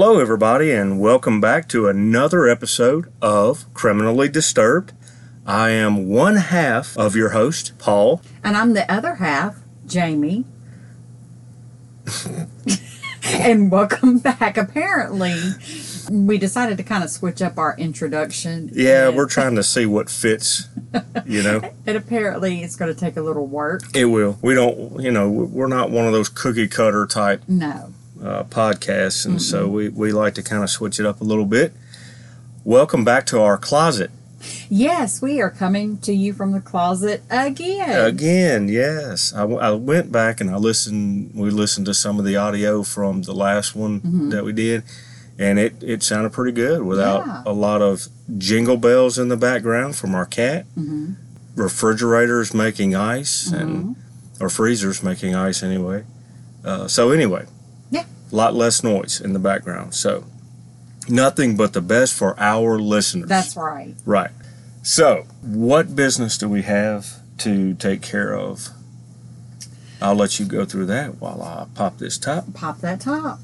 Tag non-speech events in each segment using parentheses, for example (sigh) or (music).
Hello, everybody, and welcome back to another episode of Criminally Disturbed. I am one half of your host, Paul. And I'm the other half, Jamie. and welcome back. Apparently, we decided to kind of switch up our introduction. Yeah, and- we're trying to see what fits, you know. (laughs) And apparently, it's going to take a little work. It will. We don't, you know, we're not one of those cookie cutter type No. Uh, podcasts, and so we, we like to kind of switch it up a little bit. Welcome back to our closet. Yes, we are coming to you from the closet again. Again, yes. I, w- I went back and I listened. We listened to some of the audio from the last one Mhm. that we did, and it, it sounded pretty good without Yeah. a lot of jingle bells in the background from our cat. hmm Refrigerators making ice Mm-hmm. and or freezers making ice anyway. Uh, so anyway. A lot less noise in the background. So nothing but the best for our listeners. That's right. Right. So, what business do we have to take care of? I'll let you go through that while I pop this top. Pop that top.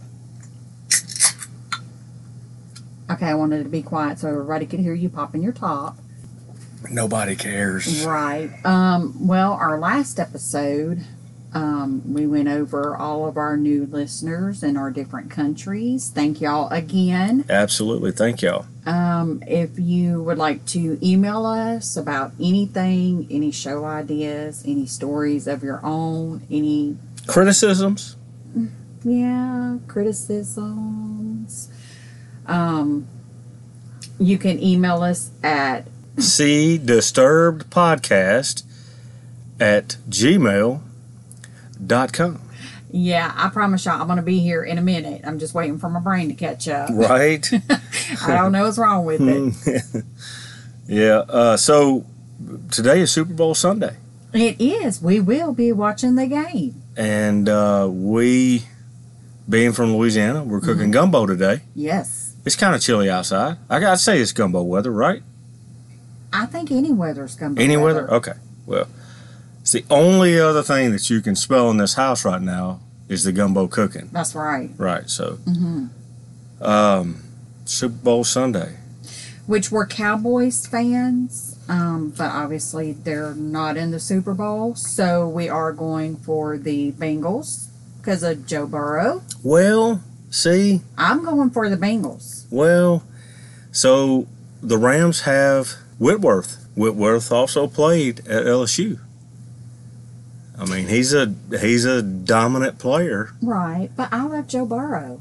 Okay, I wanted to be quiet so everybody could hear you popping your top. Nobody cares. Right. Um, well, our last episode, um, we went over all of our new listeners in our different countries. Thank y'all again. Absolutely. Thank y'all. Um, if you would like to email us about anything, any show ideas, any stories of your own, any Criticisms? yeah criticisms, um, you can email us at See Disturbed Podcast at gmail.com. yeah. I promise y'all, I'm gonna be here in a minute. I'm just waiting for my brain to catch up. (laughs) Right? I don't know what's wrong with it. (laughs) yeah. Uh, so, today is Super Bowl Sunday. It is. We will be watching the game. And uh, we, being from Louisiana, we're cooking gumbo today. Yes. It's kind of chilly outside. I gotta say it's gumbo weather, right? I think any weather's be Any weather? Okay. Well, it's the only other thing that you can spell in this house right now is the gumbo cooking. That's right. Right. So, hmm um, Super Bowl Sunday. Which we're Cowboys fans, um, but obviously they're not in the Super Bowl, so we are going for the Bengals because of Joe Burrow. Well, see, I'm going for the Bengals. well, so the Rams have Whitworth. Whitworth also played at LSU. I mean, he's a he's a dominant player. Right, but I love Joe Burrow.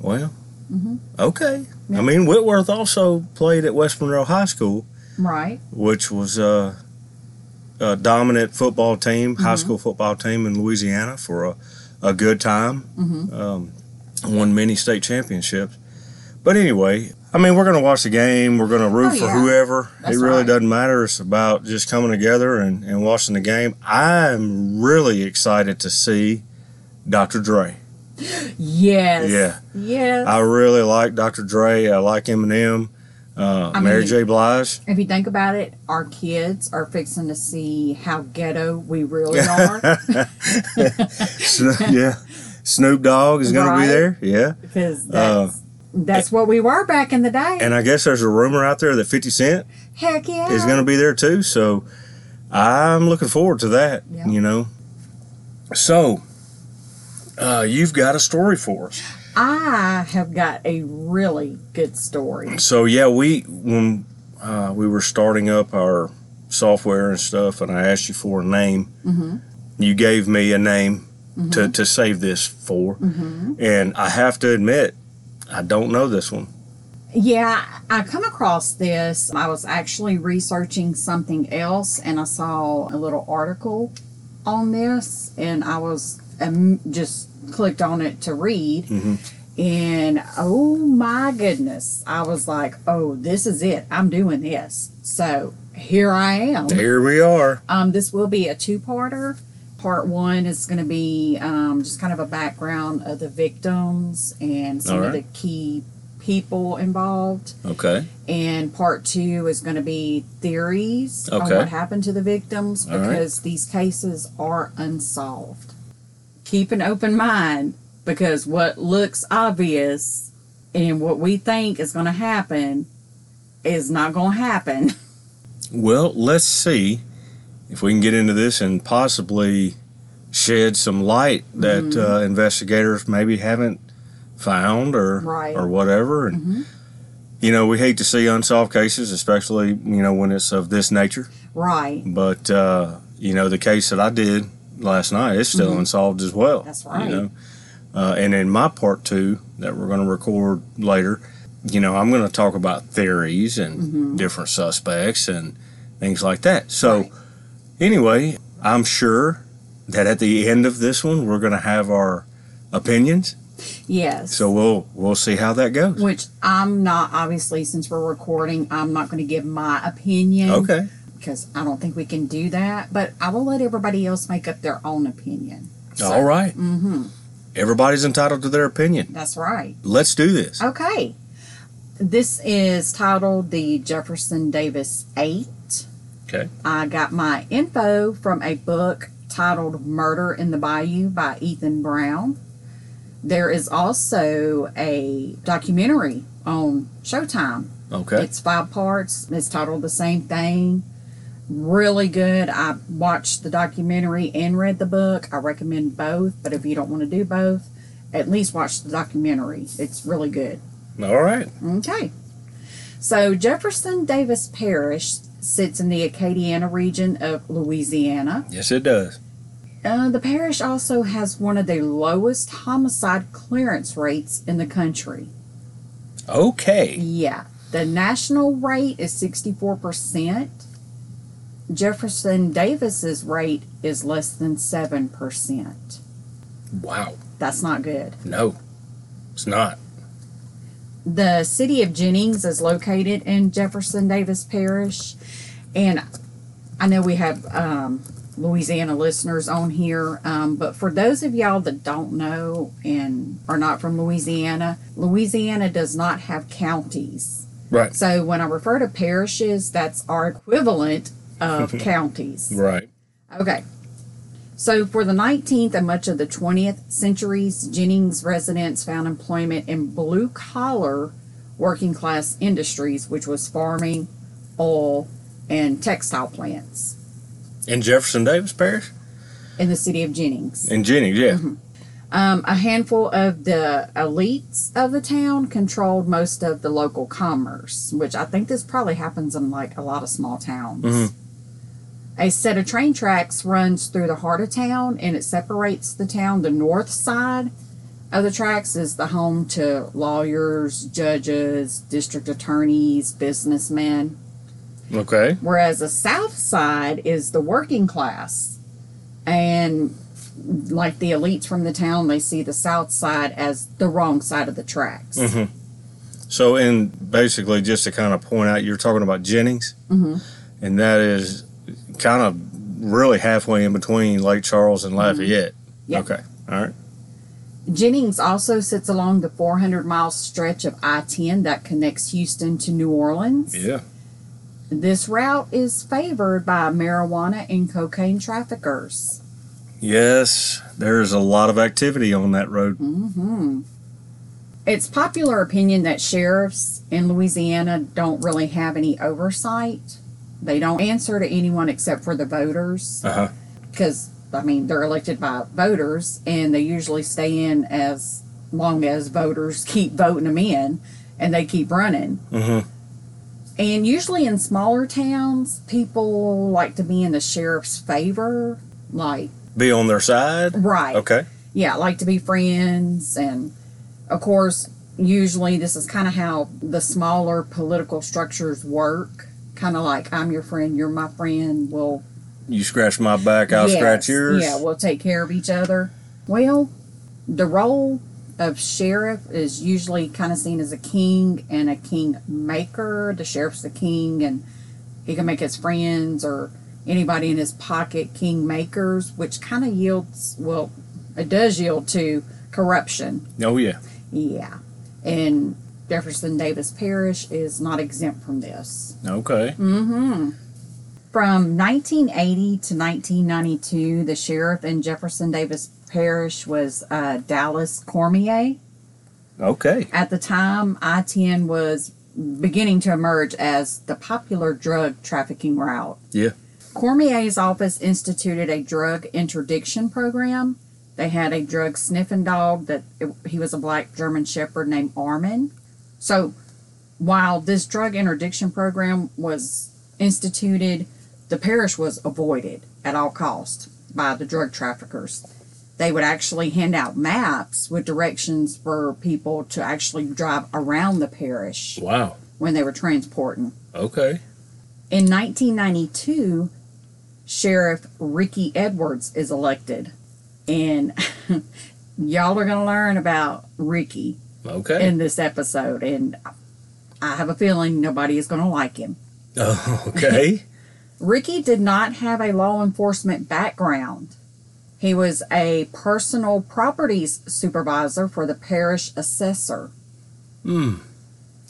Well, Mhm. okay. Yeah. I mean, Whitworth also played at West Monroe High School. Right. which was uh, a dominant football team, high Mhm. school football team in Louisiana for a, a good time. hmm Um, won many state championships. But anyway, I mean, we're going to watch the game. We're going to root Oh, for yeah. whoever. That's it really right. doesn't matter. It's about just coming together and, and watching the game. I'm really excited to see Dr. Dre. Yes. Yeah. Yes. I really like Dr. Dre. I like Eminem. Uh, I Mary J. Blige. if you think about it, our kids are fixing to see how ghetto we really (laughs) are. Yeah. Snoop Dogg is going Right. to be there. Yeah. because Uh, that's what we were back in the day. And I guess there's a rumor out there that 50 Cent Heck yeah! is going to be there too. So I'm looking forward to that, Yeah. you know. So uh, you've got a story for us. I have got a really good story. So yeah, we when uh, we were starting up our software and stuff, and I asked you for a name. hmm You gave me a name Mm-hmm. to, to save this for, hmm and I have to admit, I don't know this one. Yeah, I come across this. I was actually researching something else, and I saw a little article on this, and I was um, just clicked on it to read. Mhm. And oh my goodness, I was like, "Oh, this is it! I'm doing this." So here I am. Here we are. Um, this will be a two-parter. Part one is going to be um, just kind of a background of the victims and some of the key people involved. Okay. And part two is going to be theories on Okay. what happened to the victims because these cases are unsolved. Keep an open mind because what looks obvious and what we think is going to happen is not going to happen. (laughs) Well, let's see if we can get into this and possibly shed some light that Mm-hmm. uh, investigators maybe haven't found or Right. or whatever. And Mhm. you know, we hate to see unsolved cases, especially you know when it's of this nature. Right. But uh, you know, the case that I did last night is still Mhm. unsolved as well. That's right. You know, uh, and in my part two that we're going to record later, you know, I'm going to talk about theories and Mhm. different suspects and things like that. So, Right. Anyway, I'm sure that at the end of this one, we're going to have our opinions. Yes. So we'll we'll see how that goes. which I'm not obviously since we're recording, I'm not going to give my opinion Okay. because I don't think we can do that. But I will let everybody else make up their own opinion. All right. Mm-hmm. Everybody's entitled to their opinion. That's right. Let's do this. Okay. This is titled the Jefferson Davis Eight. Okay. I got my info from a book titled Murder in the Bayou by Ethan Brown. There is also a documentary on Showtime. Okay. It's five parts. It's titled the same thing. Really good. I watched the documentary and read the book. I recommend both, but if you don't want to do both, at least watch the documentary. It's really good. All right. Okay. So Jefferson Davis Parish sits in the Acadiana region of Louisiana. Yes, it does. Uh, the parish also has one of the lowest homicide clearance rates in the country. Okay. Yeah. The national rate is 64%. Jefferson Davis's rate is less than 7%. Wow. That's not good. No, it's not. The city of Jennings is located in Jefferson Davis Parish. And I know we have um, Louisiana listeners on here, um, but for those of y'all that don't know and are not from Louisiana, Louisiana does not have counties. Right. So when I refer to parishes, that's our equivalent of (laughs) counties. Right. Okay. So for the 19th and much of the 20th centuries, Jennings residents found employment in blue collar working class industries, which was farming, oil, and textile plants In Jefferson Davis Parish? in the city of Jennings. In Jennings, yeah. Um, a handful of the elites of the town controlled most of the local commerce, which I think this probably happens in like a lot of small towns. Mhm. A set of train tracks runs through the heart of town and it separates the town. The north side of the tracks is the home to lawyers, judges, district attorneys, businessmen, Okay. whereas the south side is the working class. And like the elites from the town, they see the south side as the wrong side of the tracks. hmm So, in basically, just to kind of point out, you're talking about Jennings, Mhm. and that is kind of really halfway in between Lake Charles and Lafayette. Yeah. Okay. All right. Jennings also sits along the 400 mile stretch of I 10 that connects Houston to New Orleans. Yeah. This route is favored by marijuana and cocaine traffickers. Yes, there's a lot of activity on that road. hmm It's popular opinion that sheriffs in Louisiana don't really have any oversight. They don't answer to anyone except for the voters because, I mean, they're elected by voters and they usually stay in as long as voters keep voting them in and they keep running. hmm And usually in smaller towns, people like to be in the sheriff's favor. Like, Be on their side. right. Okay. yeah, like to be friends. And of course, usually this is kind of how the smaller political structures work. Kind of like I'm your friend, you're my friend. We'll You scratch my back, I'll Yes, scratch yours. Yeah, we'll take care of each other. Well, the role of sheriff is usually kind of seen as a king and a king maker. The sheriff's the king, and he can make his friends or anybody in his pocket king makers, which kind of yields, well, it does yield to corruption. Oh yeah. Yeah. And Jefferson Davis Parish is not exempt from this. Okay. Mm-hmm. From 1980 to 1992, the sheriff in Jefferson Davis Parish was uh, Dallas Cormier. Okay. At the time, I 10 was beginning to emerge as the popular drug trafficking route. Yeah. Cormier's office instituted a drug interdiction program. They had a drug sniffing dog that he was a black German shepherd named Armin. So while this drug interdiction program was instituted, the parish was avoided at all cost by the drug traffickers. They would actually hand out maps with directions for people to actually drive around the parish Wow. when they were transporting. Okay. In 1992, Sheriff Ricky Edwards is elected. And (laughs) y'all are going to learn about Ricky Okay. in this episode. And I have a feeling nobody is going to like him. Oh, (laughs) okay. Ricky did not have a law enforcement background. He was a personal properties supervisor for the parish assessor. Hmm.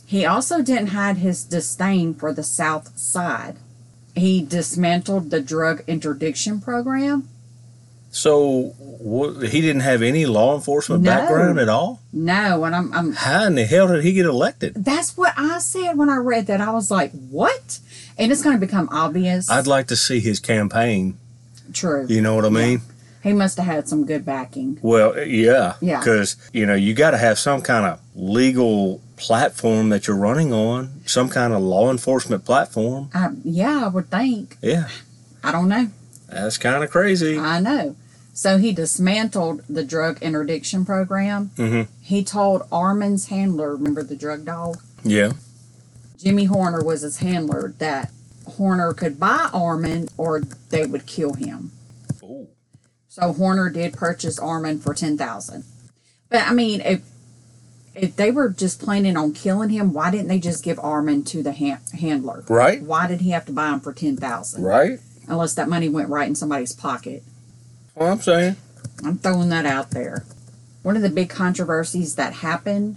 He also didn't hide his disdain for the South Side. He dismantled the drug interdiction program. So wha- he didn't have any law enforcement No. background at all. No, and I'm, I'm How in the hell did he get elected? that's what I said when I read that. I was like, what? And it's going to become obvious. I'd like to see his campaign. True. You know what I mean? He must have had some good backing. Well, uh, yeah. Yeah. Because, you know, you got to have some kind of legal platform that you're running on, some kind of law enforcement platform. I, yeah, I would think. Yeah. I don't know. That's kind of crazy. I know. So he dismantled the drug interdiction program. Mhm. He told Armin's handler, remember the drug dog? Yeah. Jimmy Horner was his handler, that Horner could buy Armin or they would kill him. Ooh. So Horner did purchase Armin for ten thousand. But I mean, if if they were just planning on killing him, why didn't they just give Armin to the ha- handler? Right? Why did he have to buy him for ten thousand? Right? Unless that money went right in somebody's pocket. Well, I'm saying. I'm throwing that out there. One of the big controversies that happened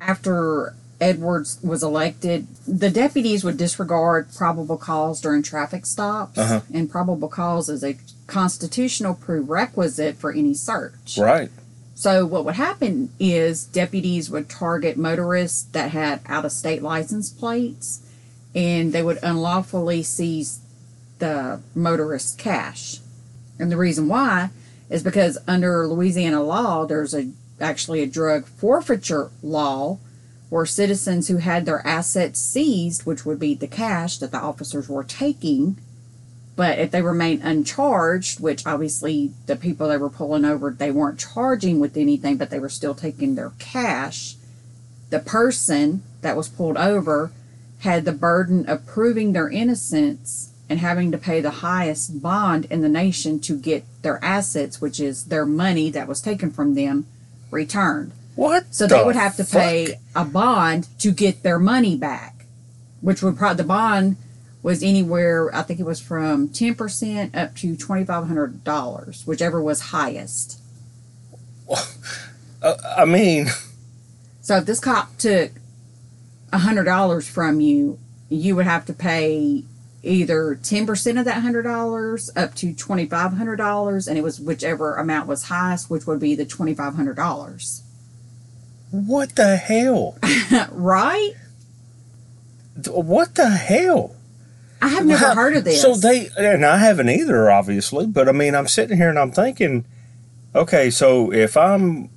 after Edwards was elected, the deputies would disregard probable cause during traffic stops, Uh-huh. and probable cause is a constitutional prerequisite for any search. Right. So what would happen is deputies would target motorists that had out of state license plates and they would unlawfully seize the motorist's cash. And the reason why is because under Louisiana law there's a actually a drug forfeiture law where citizens who had their assets seized, which would be the cash that the officers were taking, but if they remain uncharged, which obviously the people they were pulling over, they weren't charging with anything, but they were still taking their cash, the person that was pulled over had the burden of proving their innocence and having to pay the highest bond in the nation to get their assets, which is their money that was taken from them, returned. What? So they would have to fuck? pay a bond to get their money back, which would probably the bond was anywhere I think it was from ten percent up to twenty five hundred dollars, whichever was highest. (laughs) Uh, I mean, (laughs) So if this cop took a hundred dollars from you, you would have to pay either ten percent of that hundred dollars up to twenty five hundred dollars, and it was whichever amount was highest, which would be the twenty five hundred dollars. what the hell? (laughs) right? What the hell? I have never heard of this. So they and I haven't either, obviously. But I mean, I'm sitting here and I'm thinking, okay, so if I'm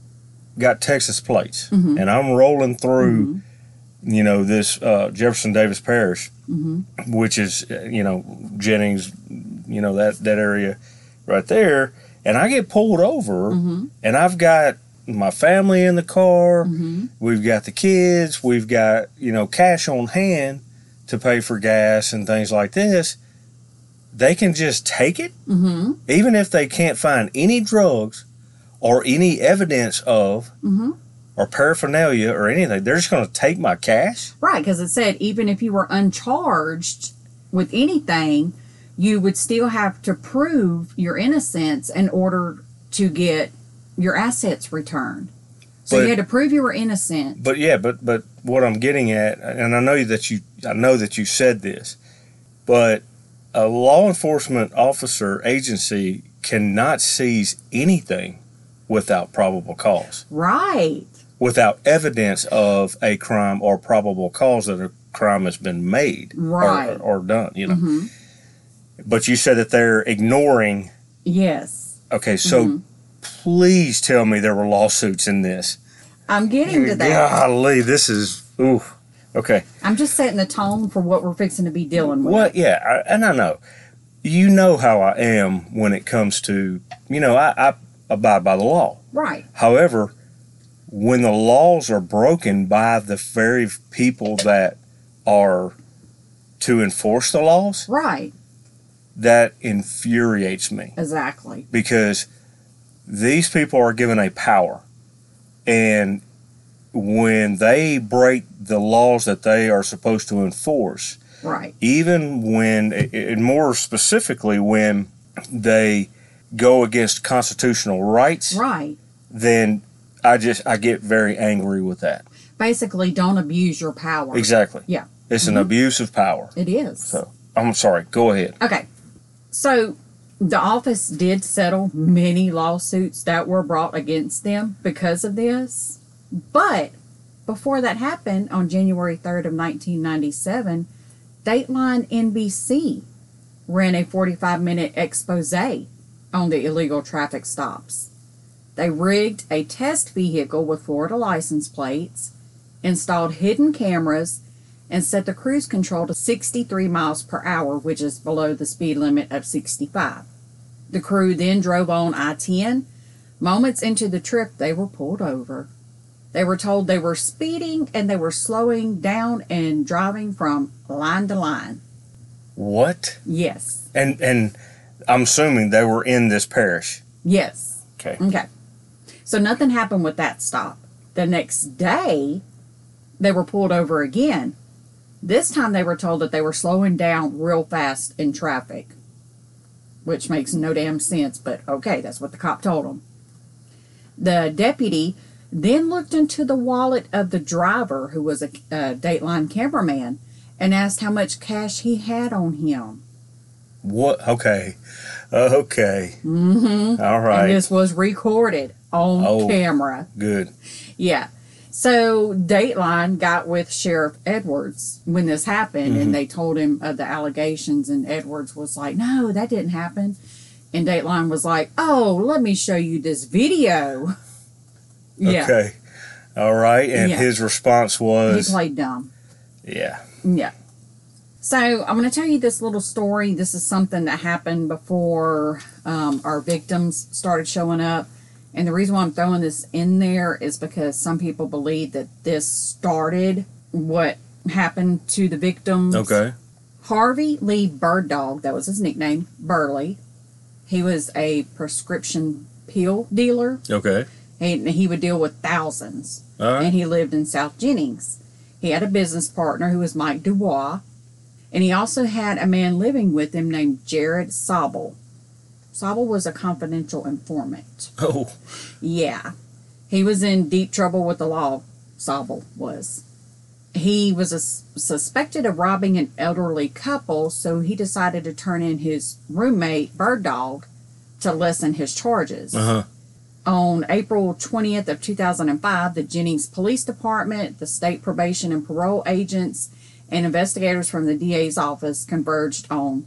got Texas plates Mhm. and I'm rolling through, you know, this uh, Jefferson Davis Parish, Mhm. which is you know Jennings, you know that that area right there, and I get pulled over, Mhm. and I've got my family in the car. Mhm. We've got the kids. We've got, you know, cash on hand to pay for gas and things like this. They can just take it, Mm-hmm. even if they can't find any drugs or any evidence of Mm-hmm. Or paraphernalia or anything. They're just going to take my cash. Right, because it said even if you were uncharged with anything, you would still have to prove your innocence in order to get your assets returned. So But- you had to prove you were innocent. But yeah, but but what I'm getting at, and I know that you, I know that you said this, but a law enforcement officer agency cannot seize anything without probable cause. Right. Without evidence of a crime or probable cause that a crime has been made or- Right. or, done. You know, hmm but you said that they're ignoring. Yes. Okay, so Mhm. please tell me there were lawsuits in this. I'm getting to that. Golly, this is ooh. Okay. I'm just setting the tone for what we're fixing to be dealing with. What? Yeah, I, and I know. You know how I am when it comes to you know I, I abide by the law. Right. However, when the laws are broken by the very people that are to enforce the laws, Right. that infuriates me Exactly. because these people are given a power. And when they break the laws that they are supposed to enforce, Right. even when, and more specifically, when they go against constitutional rights, Right. then I just I get very angry with that. Basically, don't abuse your power. Exactly. Yeah. It's an Mhm. abuse of power. It is. So I'm sorry. Go ahead. Okay. So the office did settle many lawsuits that were brought against them because of this. But before that happened on January 3rd of 1997, Dateline NBC ran a 45 minute expose on the illegal traffic stops. They rigged a test vehicle with Florida license plates, installed hidden cameras, and set the cruise control to 63 miles per hour, which is below the speed limit of 65. The crew then drove on I 10. Moments into the trip, they were pulled over. They were told they were speeding and they were slowing down and driving from line to line. What? Yes. And and I'm assuming they were in this parish. Yes. Okay. Okay. So nothing happened with that stop. The next day, they were pulled over again. This time they were told that they were slowing down real fast in traffic, which makes no damn sense, but okay, that's what the cop told them. The deputy then looked into the wallet of the driver, who was a, a Dateline cameraman, and asked how much cash he had on him. What? Okay. Okay. Mm-hmm. All And this was recorded on Oh. camera. Good. Yeah. So Dateline got with Sheriff Edwards when this happened, Mhm. and they told him of the allegations, and Edwards was like, "No, that didn't happen." And Dateline was like, "Oh, let me show you this video." (laughs) Yeah, Okay. All right. And Yeah. his response was he played dumb. yeah. Yeah. So I'm going to tell you this little story. This is something that happened before um, our victims started showing up. And the reason why I'm throwing this in there is because some people believe that this started what happened to the victims. Okay. Harvey Lee Bird Dog, that was his nickname, Burley. He was a prescription pill dealer. Okay. And he would deal with thousands right. and he lived in South Jennings. He had a business partner who was Mike Dubois, and he also had a man living with him named Jared Sobel. Sobel was a confidential informant. Oh. Yeah, he was in deep trouble with the law. Sobel was. He was a, suspected of robbing an elderly couple, so he decided to turn in his roommate Bird Dog to lessen his charges. Uh huh. On April 20th of 2005, the Jennings Police Department, the state probation and parole agents, and investigators from the DA's office converged on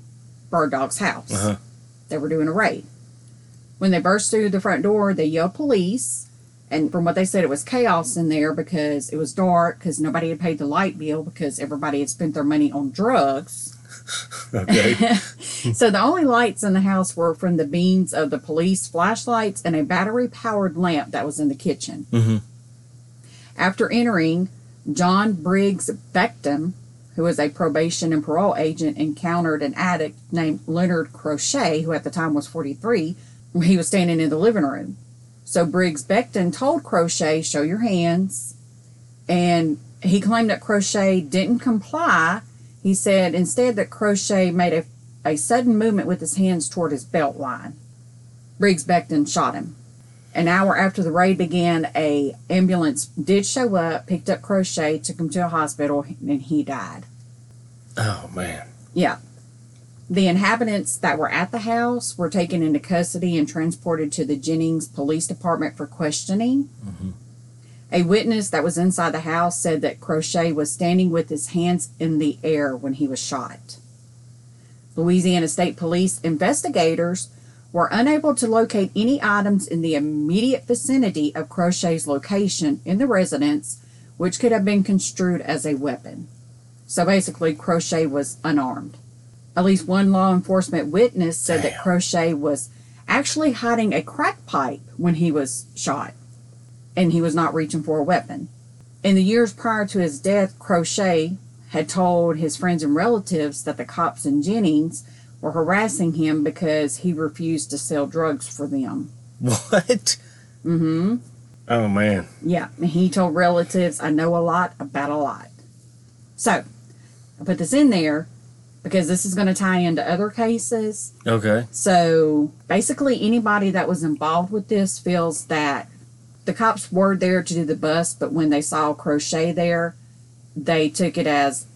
Bird Dog's house. Uh-huh. They were doing a raid. When they burst through the front door, they yelled police. And from what they said, it was chaos in there because it was dark, because nobody had paid the light bill, because everybody had spent their money on drugs. (laughs) Okay. (laughs) so the only lights in the house were from the beams of the police flashlights and a battery powered lamp that was in the kitchen. Mhm. After entering, John Briggs Beckham, who was a probation and parole agent, encountered an addict named Leonard Crochet, who at the time was 43. He was standing in the living room. So Briggs Beckton told Crochet, Show your hands. And he claimed that Crochet didn't comply. He said instead that Crochet made a, a sudden movement with his hands toward his belt line. Briggs Beckton shot him. An hour after the raid began, a ambulance did show up, picked up Crochet, took him to a hospital, and he died. Oh man. Yeah. The inhabitants that were at the house were taken into custody and transported to the Jennings Police Department for questioning. Mm-hmm. A witness that was inside the house said that Crochet was standing with his hands in the air when he was shot. Louisiana State Police investigators were unable to locate any items in the immediate vicinity of Crochet's location in the residence which could have been construed as a weapon. So basically, Crochet was unarmed. At least one law enforcement witness said that Damn. Crochet was actually hiding a crack pipe when he was shot, and he was not reaching for a weapon. In the years prior to his death, Crochet had told his friends and relatives that the cops in Jennings were harassing him because he refused to sell drugs for them. (laughs) What? Mm-hmm. Oh man. Yeah, he told relatives, I know a lot about a lot. So, I put this in there because this is going to tie into other cases. Okay. So, basically, anybody that was involved with this feels that the cops were there to do the bust, but when they saw Crochet there, they took it as,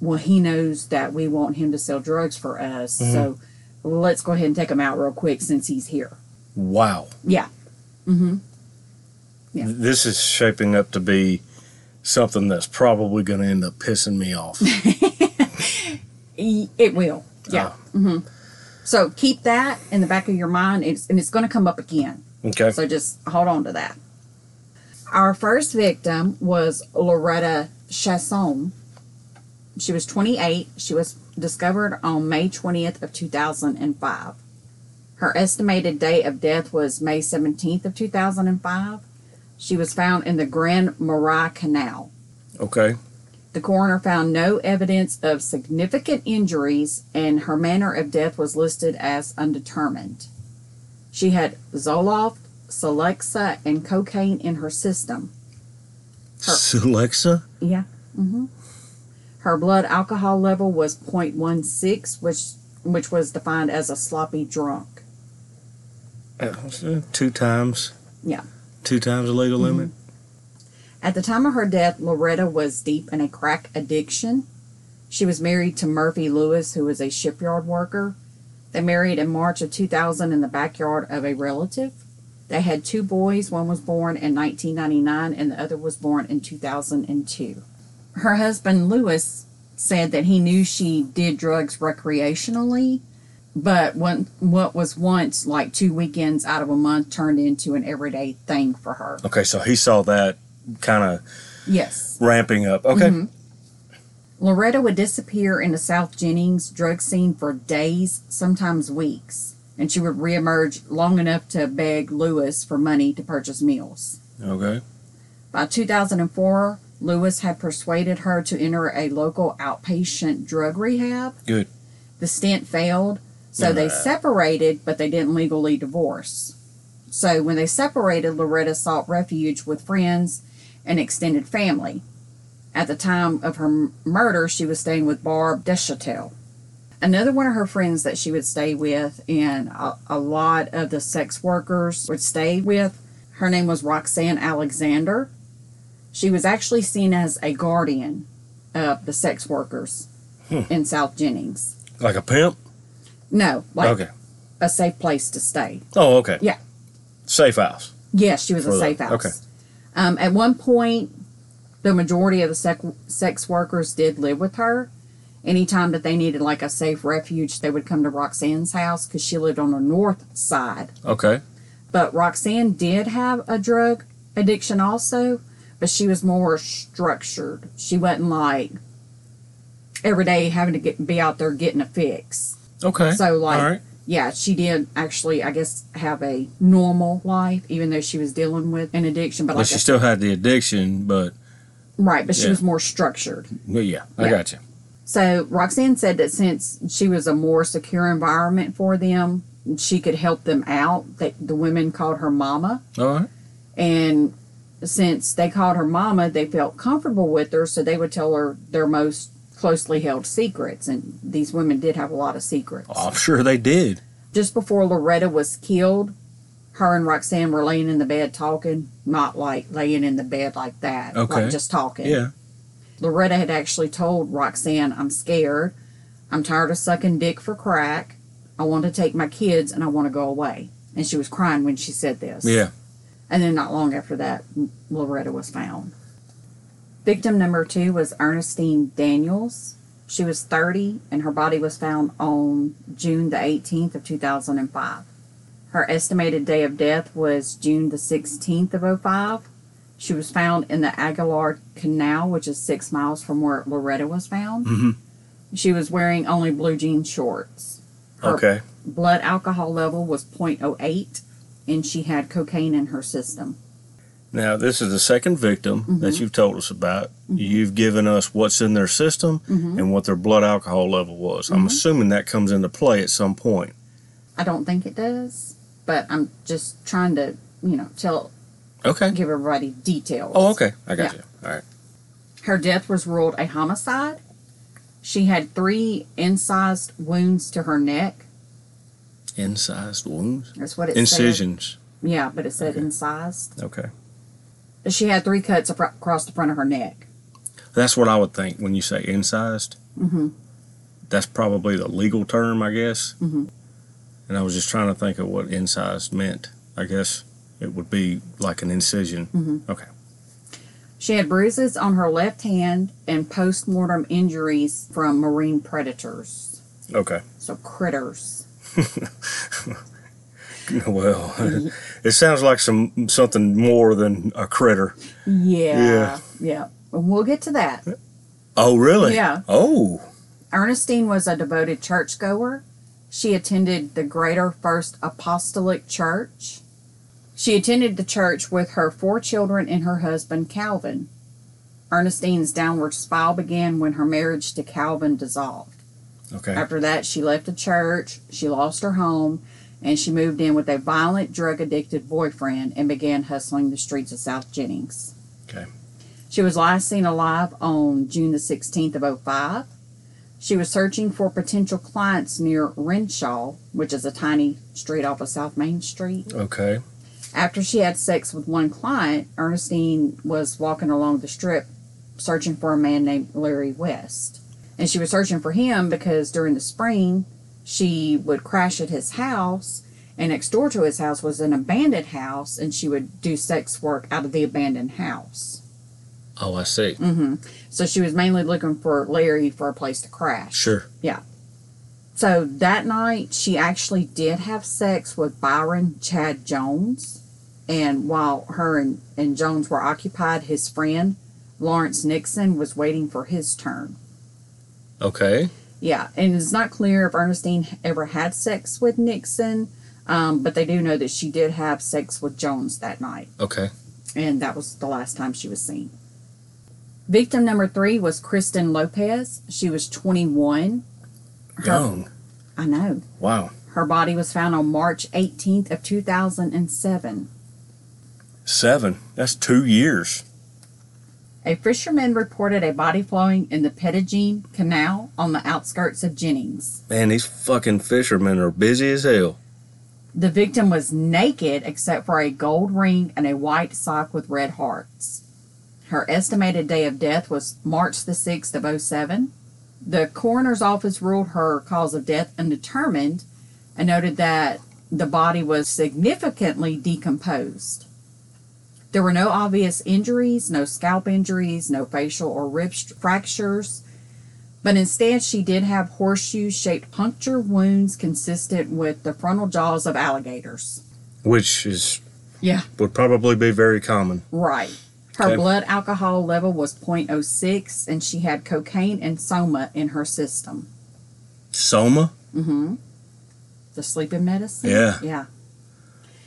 well, he knows that we want him to sell drugs for us. Mhm. So, let's go ahead and take him out real quick since he's here. Wow. Yeah. Mm-hmm. Yeah. This is shaping up to be something that's probably going to end up pissing me off. (laughs) It will. Yeah. hmm So keep that in the back of your mind, it's, and it's going to come up again. Okay. So just hold on to that. Our first victim was Loretta Chaisson. She was 28. She was discovered on May 20th of 2005. Her estimated date of death was May 17th of 2005. She was found in the Grand Marais Canal. Okay. The coroner found no evidence of significant injuries, and her manner of death was listed as undetermined. She had Zoloft, Celexa, and cocaine in her system. Her- Alexa? Yeah. hmm Her blood alcohol level was 0.16, which which was defined as a sloppy drunk. Uh, two times. Yeah. Two times the legal mm-hmm. limit. At the time of her death, Loretta was deep in a crack addiction. She was married to Murphy Lewis, who was a shipyard worker. They married in March of 2000 in the backyard of a relative. They had two boys. One was born in 1999 and the other was born in 2002. Her husband, Lewis, said that he knew she did drugs recreationally, but what, what was once like two weekends out of a month turned into an everyday thing for her. Okay, so he saw that kind of Yes. ramping up. Okay. Mhm. Loretta would disappear in the South Jennings drug scene for days, sometimes weeks, and she would reemerge long enough to beg Lewis for money to purchase meals. Okay. By 2004, Lewis had persuaded her to enter a local outpatient drug rehab. Good. The stint failed, so they Uh. separated, but they didn't legally divorce. So when they separated, Loretta sought refuge with friends and extended family. At the time of her m- murder, she was staying with Barb Deschatel. Another one of her friends that she would stay with, and a, a lot of the sex workers would stay with, her name was Roxanne Alexander. She was actually seen as a guardian of the sex workers Hmm. in South Jennings. Like a pimp? No, like okay. a safe place to stay. Oh, okay. Yeah. Safe house. Yes, she was For a safe house. okay. Um, at one point, the majority of the sec- sex workers did live with her. Anytime that they needed like a safe refuge, they would come to Roxanne's house because she lived on the north side. Okay. But Roxanne did have a drug addiction also, but she was more structured. She wasn't like every day having to get be out there getting a fix. Okay. So, like, right. yeah, she did actually, I guess, have a normal life, even though she was dealing with an addiction. But like, she still had the addiction, but right, but she was more structured. well, yeah, I Yeah. got you. So Roxanne said that since she was a more secure environment for them, she could help them out. That the women called her mama, All right. and since they called her mama, they felt comfortable with her, so they would tell her their most closely held secrets. And these women did have a lot of secrets. Oh, I'm sure they did. just before Loretta was killed, her and Roxanne were laying in the bed talking, not like laying in the bed like that, Okay. like just talking. Yeah. Loretta had actually told Roxanne, I'm scared. I'm tired of sucking dick for crack. I want to take my kids and I want to go away. And she was crying when she said this. Yeah. And then not long after that, Loretta was found. Victim number two was Ernestine Daniels. She was 30 and her body was found on June the 18th of 2005. Her estimated day of death was June the 16th of 05. She was found in the Aguillard Canal, which is six miles from where Loretta was found. Mhm. She was wearing only blue jean shorts. Her Okay. blood alcohol level was 0.08 and she had cocaine in her system. Now, this is the second victim Mm-hmm. that you've told us about. You've given us what's in their system Mm-hmm. and what their blood alcohol level was. I'm assuming that comes into play at some point. I don't think it does, but I'm just trying to, you know, tell Okay. give everybody details. Oh, okay. I got Yeah. you. All right. Her death was ruled a homicide. She had three incised wounds to her neck. Incised wounds, That's what it said. incisions. Yeah, but it said Okay. incised. Okay. She had three cuts apro- across the front of her neck. That's what I would think when you say incised. Mm-hmm. That's probably the legal term, I guess. Mm-hmm. And I was just trying to think of what incised meant. I guess it would be like an incision. Mhm. Okay. She had bruises on her left hand and post-mortem injuries from marine predators. Okay. So critters. (laughs) Well, it sounds like some something more than a critter. Yeah. Yeah. Yeah. We'll get to that. Oh, really? Yeah. Oh, Ernestine was a devoted churchgoer. She attended the Greater First Apostolic Church. She attended the church with her four children and her husband, Calvin. Ernestine's downward spiral began when her marriage to Calvin dissolved. Okay. After that, she left the church, she lost her home, and she moved in with a violent, drug addicted boyfriend and began hustling the streets of South Jennings. Okay. She was last seen alive on June the 16th of 05. She was searching for potential clients near Renshaw, which is a tiny street off of South Main Street. Okay. After she had sex with one client, Ernestine was walking along the strip searching for a man named Larry West. And she was searching for him because during the spring, she would crash at his house, and next door to his house was an abandoned house, and she would do sex work out of the abandoned house. Oh, I see. Mm-hmm. So she was mainly looking for Larry for a place to crash. Sure. Yeah. So that night, she actually did have sex with Byron Chad Jones. And while her and, and Jones were occupied, his friend, Lawrence Nixon, was waiting for his turn. Okay. Yeah, and it's not clear if Ernestine ever had sex with Nixon, um, but they do know that she did have sex with Jones that night. Okay. And that was the last time she was seen. Victim number three was Kristen Lopez. She was 21. Her- Young. I know. Wow. Her body was found on March 18th of 2007. Seven. That's two years. A fisherman reported a body flowing in the Petitjean Canal on the outskirts of Jennings. Man, these fucking fishermen are busy as hell. The victim was naked except for a gold ring and a white sock with red hearts. Her estimated day of death was March the 6th of 07. The coroner's office ruled her cause of death undetermined and noted that the body was significantly decomposed. There were no obvious injuries, no scalp injuries, no facial or rib fractures, but instead she did have horseshoe shaped puncture wounds consistent with the frontal jaws of alligators. Which is Yeah. would probably be very common. Right. Her Okay. blood alcohol level was 0.06 and she had cocaine and soma in her system. Soma? Mm-hmm. The sleeping medicine? Yeah. Yeah.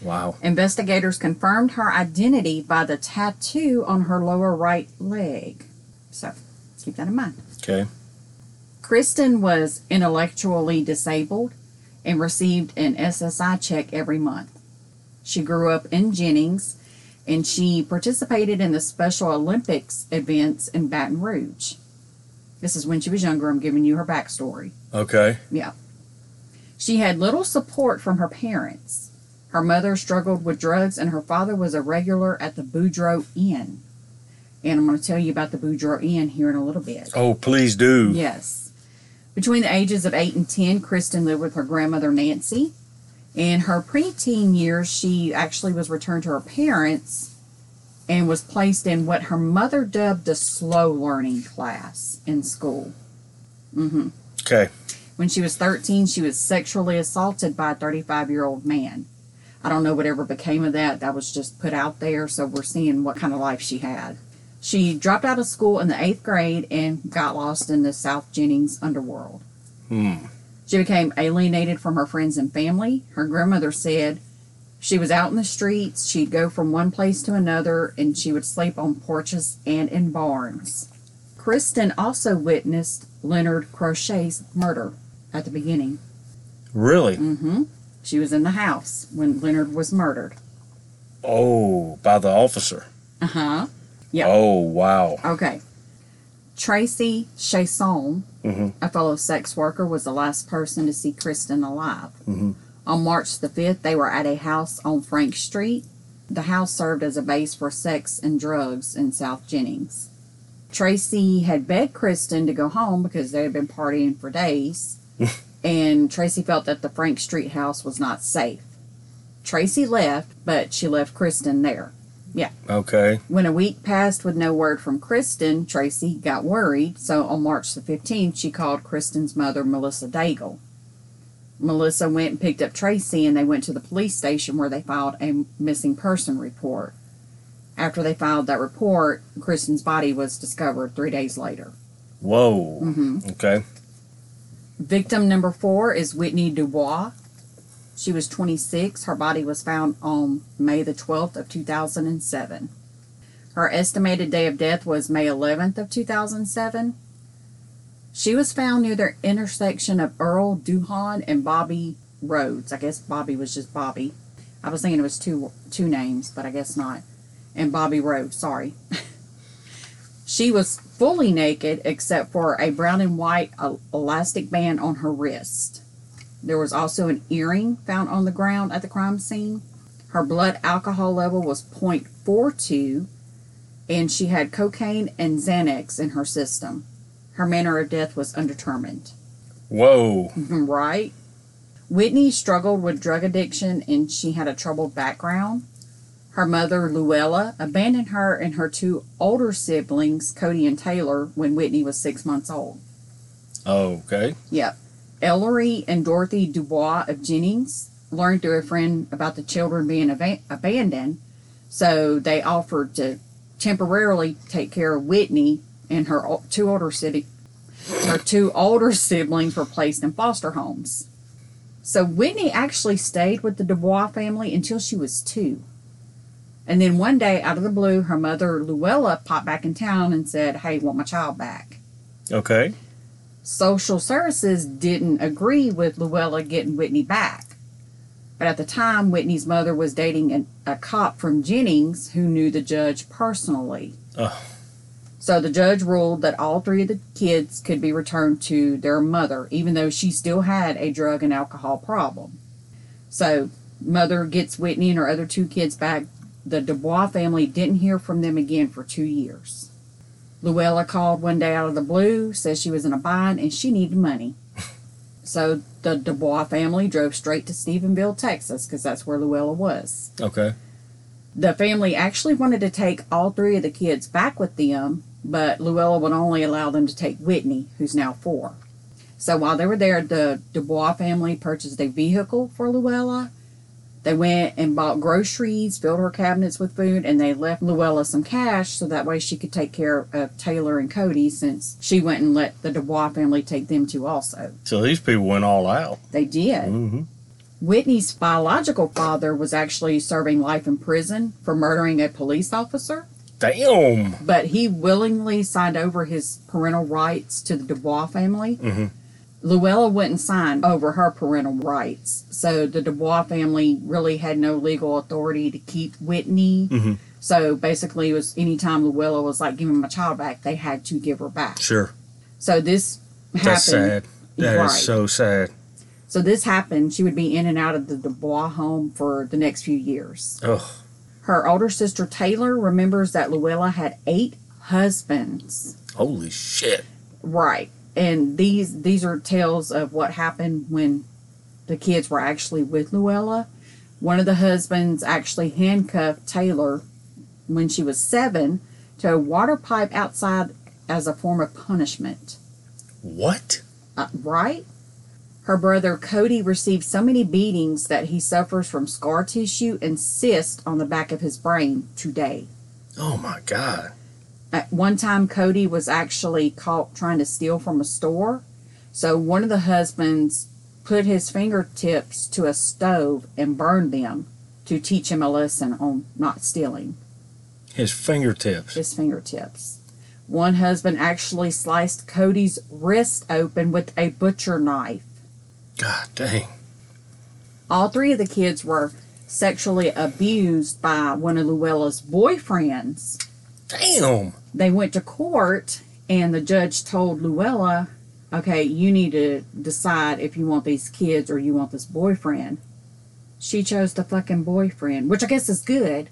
Wow. Investigators confirmed her identity by the tattoo on her lower right leg. So keep that in mind. Okay. Kristen was intellectually disabled and received an SSI check every month. She grew up in Jennings and she participated in the Special Olympics events in Baton Rouge. This is when she was younger. I'm giving you her backstory. Okay. Yeah. She had little support from her parents. Her mother struggled with drugs, and her father was a regular at the Boudreaux Inn. And I'm going to tell you about the Boudreaux Inn here in a little bit. Oh, please do. Yes. Between the ages of 8 and 10, Kristen lived with her grandmother Nancy, In her preteen years, she actually was returned to her parents and was placed in what her mother dubbed a slow learning class in school. hmm Okay. When she was 13, she was sexually assaulted by a 35 year old man. I don't know whatever became of that. That was just put out there, so we're seeing what kind of life she had. She dropped out of school in the eighth grade and got lost in the South Jennings underworld. Hmm. She became alienated from her friends and family. Her grandmother said she was out in the streets. She'd go from one place to another and she would sleep on porches and in barns. Kristen also witnessed Leonard Crochet's murder at the beginning. Really? hmm She was in the house when Leonard was murdered. Oh, by the officer. Uh huh. Yeah. Oh, wow. Okay. Tracy Chaisson, Mhm. a fellow sex worker, was the last person to see Kristen alive. Mhm. On March the 5th, they were at a house on Frank Street. The house served as a base for sex and drugs in South Jennings. Tracy had begged Kristen to go home because they had been partying for days, (laughs) and Tracy felt that the Frank Street house was not safe. Tracy left, but she left Kristen there. Yeah. Okay. When a week passed with no word from Kristen, Tracy got worried, so on March the 15th, she called Kristen's mother, Melissa Daigle. Melissa went and picked up Tracy, and they went to the police station where they filed a missing person report. After they filed that report, Kristen's body was discovered three days later. Whoa. hmm Okay. Victim number four is Whitney Dubois. She was 26. Her body was found on May the 12th of 2007. Her estimated day of death was May 11th of 2007. She was found near the intersection of Earl Duhan and Bobby Rhodes. I guess Bobby was just Bobby. I was thinking it was two two names, but I guess not. And Bobby Rhodes, sorry. (laughs) She was fully naked except for a brown and white elastic band on her wrist. There was also an earring found on the ground at the crime scene. Her blood alcohol level was 0.42, and she had cocaine and Xanax in her system. Her manner of death was undetermined. Whoa. (laughs) Right? Whitney struggled with drug addiction and she had a troubled background. Her mother, Luella, abandoned her and her two older siblings, Cody and Taylor, when Whitney was six months old. Okay. Yep. Ellery and Dorothy Dubois of Jennings learned through a friend about the children being ava- abandoned, so they offered to temporarily take care of Whitney and her o- two older city, her two older (laughs) siblings were placed in foster homes. So Whitney actually stayed with the Dubois family until she was two. And then one day, out of the blue, her mother Luella popped back in town and said, "Hey, want my child back." Okay. Social services didn't agree with Luella getting Whitney back. But at the time, Whitney's mother was dating an, a cop from Jennings who knew the judge personally. Oh. So the judge ruled that all three of the kids could be returned to their mother, even though she still had a drug and alcohol problem. So, mother gets Whitney and her other two kids back. The Dubois family didn't hear from them again for two years. Luella called one day out of the blue, says she was in a bind and she needed money. (laughs) So the Dubois family drove straight to Stephenville, Texas, because that's where Luella was. Okay. The family actually wanted to take all three of the kids back with them, but Luella would only allow them to take Whitney, who's now four. So while they were there, the Dubois family purchased a vehicle for Luella. They went and bought groceries, filled her cabinets with food, and they left Luella some cash so that way she could take care of Taylor and Cody since she went and let the Dubois family take them too also. So these people went all out. They did. Mm-hmm. Whitney's biological father was actually serving life in prison for murdering a police officer, Damn. but he willingly signed over his parental rights to the Dubois family. Mhm. Luella wouldn't sign over her parental rights, so the Dubois family really had no legal authority to keep Whitney. Mhm. So basically, it was anytime Luella was like, giving my child back," they had to give her back. Sure. So this happened. That's sad. That is Right. so sad. So this happened. She would be in and out of the Dubois home for the next few years. Ugh. Her older sister Taylor remembers that Luella had eight husbands. Holy shit. Right. And these these are tales of what happened when the kids were actually with Luella. One of the husbands actually handcuffed Taylor when she was seven to a water pipe outside as a form of punishment. What? Uh, right? Her brother Cody received so many beatings that he suffers from scar tissue and cyst on the back of his brain today. Oh my God. At one time, Cody was actually caught trying to steal from a store. So one of the husbands put his fingertips to a stove and burned them to teach him a lesson on not stealing. His fingertips. His fingertips. One husband actually sliced Cody's wrist open with a butcher knife. God dang. All three of the kids were sexually abused by one of Luella's boyfriends. Damn. They went to court, and the judge told Luella, okay, you need to decide if you want these kids or you want this boyfriend. She chose the fucking boyfriend, which I guess is good.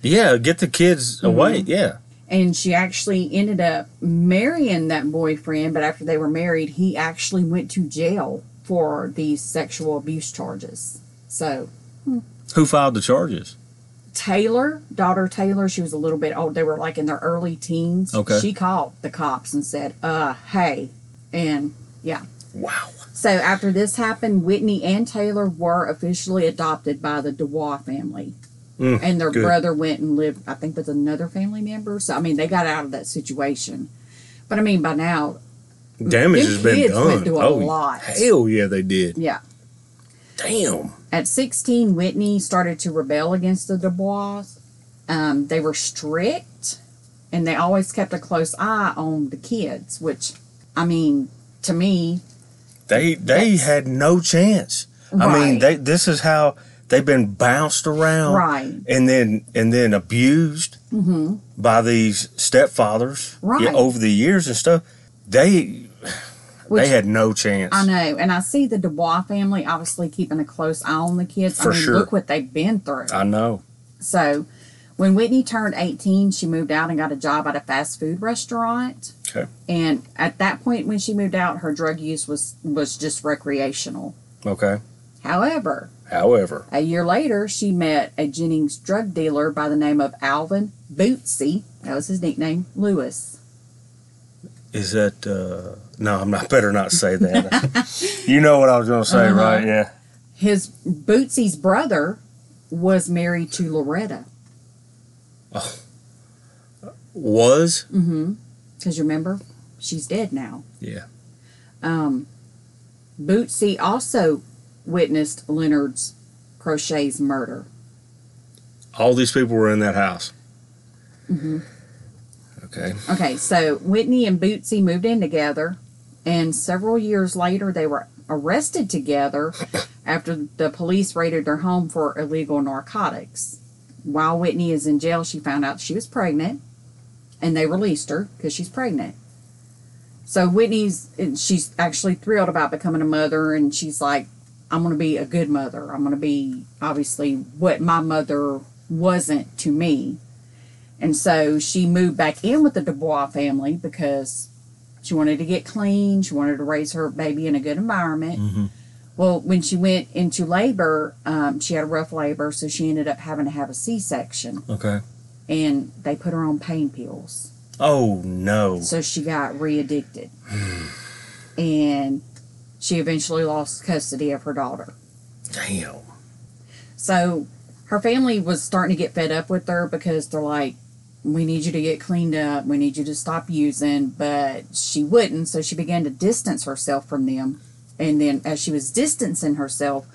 Yeah, get the kids mm-hmm. away. Yeah. And she actually ended up marrying that boyfriend, but after they were married, he actually went to jail for these sexual abuse charges. So, Who filed the charges? Taylor, daughter Taylor, she was a little bit old. They were like in their early teens. Okay. She called the cops and said, uh, hey. And yeah. Wow. So after this happened, Whitney and Taylor were officially adopted by the Dubois family. Mm, and their good. brother went and lived, I think, with another family member. So, I mean, they got out of that situation. But I mean, by now, Damage has been done. went through a oh, lot. hell yeah, they did. yeah. Damn. At 16, Whitney started to rebel against the Dubois. Um, they were strict and they always kept a close eye on the kids, which, I mean, to me, They they had no chance. I mean, they this is how they've been bounced around, Right. And then and then abused hmm by these stepfathers, Right. over the years and stuff. They which they had no chance. I know. And I see the Dubois family obviously keeping a close eye on the kids. For I mean, sure. look what they've been through. I know. So, when Whitney turned 18, she moved out and got a job at a fast food restaurant. Okay. And at that point, when she moved out, her drug use was was just recreational. Okay. However, However, a year later, she met a Jennings drug dealer by the name of Alvin Bootsy. That was his nickname, Lewis. is that uh no? I'm not. Better not say that. (laughs) you know what I was going to say, Uh-huh. right? Yeah. His Bootsy's brother was married to Loretta. Oh. Was Mm-hmm. Because you remember, she's dead now. yeah. Um, Bootsy also witnessed Leonard's Crochet's murder. All these people were in that house. Mm hmm Okay. Okay, so Whitney and Bootsy moved in together, and several years later, they were arrested together after the police raided their home for illegal narcotics. While Whitney is in jail, she found out she was pregnant, and they released her because she's pregnant. So Whitney's she's actually thrilled about becoming a mother, and she's like, "I'm going to be a good mother. I'm going to be obviously what my mother wasn't to me." And so she moved back in with the Dubois family because she wanted to get clean. She wanted to raise her baby in a good environment. Mhm. Well, when she went into labor, um, she had a rough labor, so she ended up having to have a C section. Okay. And they put her on pain pills. Oh no. So she got re addicted. (sighs) and she eventually lost custody of her daughter. Damn. So her family was starting to get fed up with her because they're like, we need you to get cleaned up. We need you to stop using. But she wouldn't. So she began to distance herself from them. And then as she was distancing herself,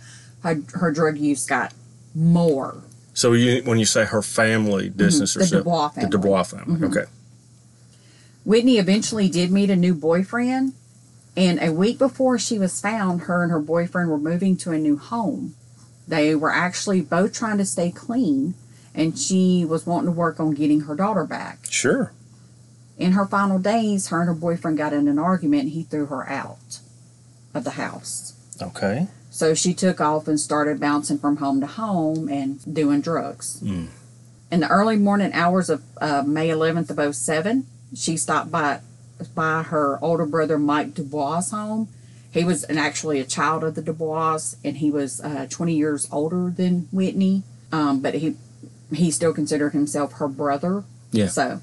her, her drug use got more. So you, when you say her family distanced Mm-hmm. The herself, Dubois the family. Dubois family. Mhm. Okay. Whitney eventually did meet a new boyfriend. And a week before she was found, her and her boyfriend were moving to a new home. They were actually both trying to stay clean, and she was wanting to work on getting her daughter back. Sure. In her final days, her and her boyfriend got in an argument and he threw her out of the house. Okay. So she took off and started bouncing from home to home and doing drugs. Mm. In the early morning hours of uh, May 11th of 07, she stopped by by her older brother Mike Dubois' home. He was an, actually a child of the Dubois, and he was uh, 20 years older than Whitney. Um, but he he still considered himself her brother. Yeah. So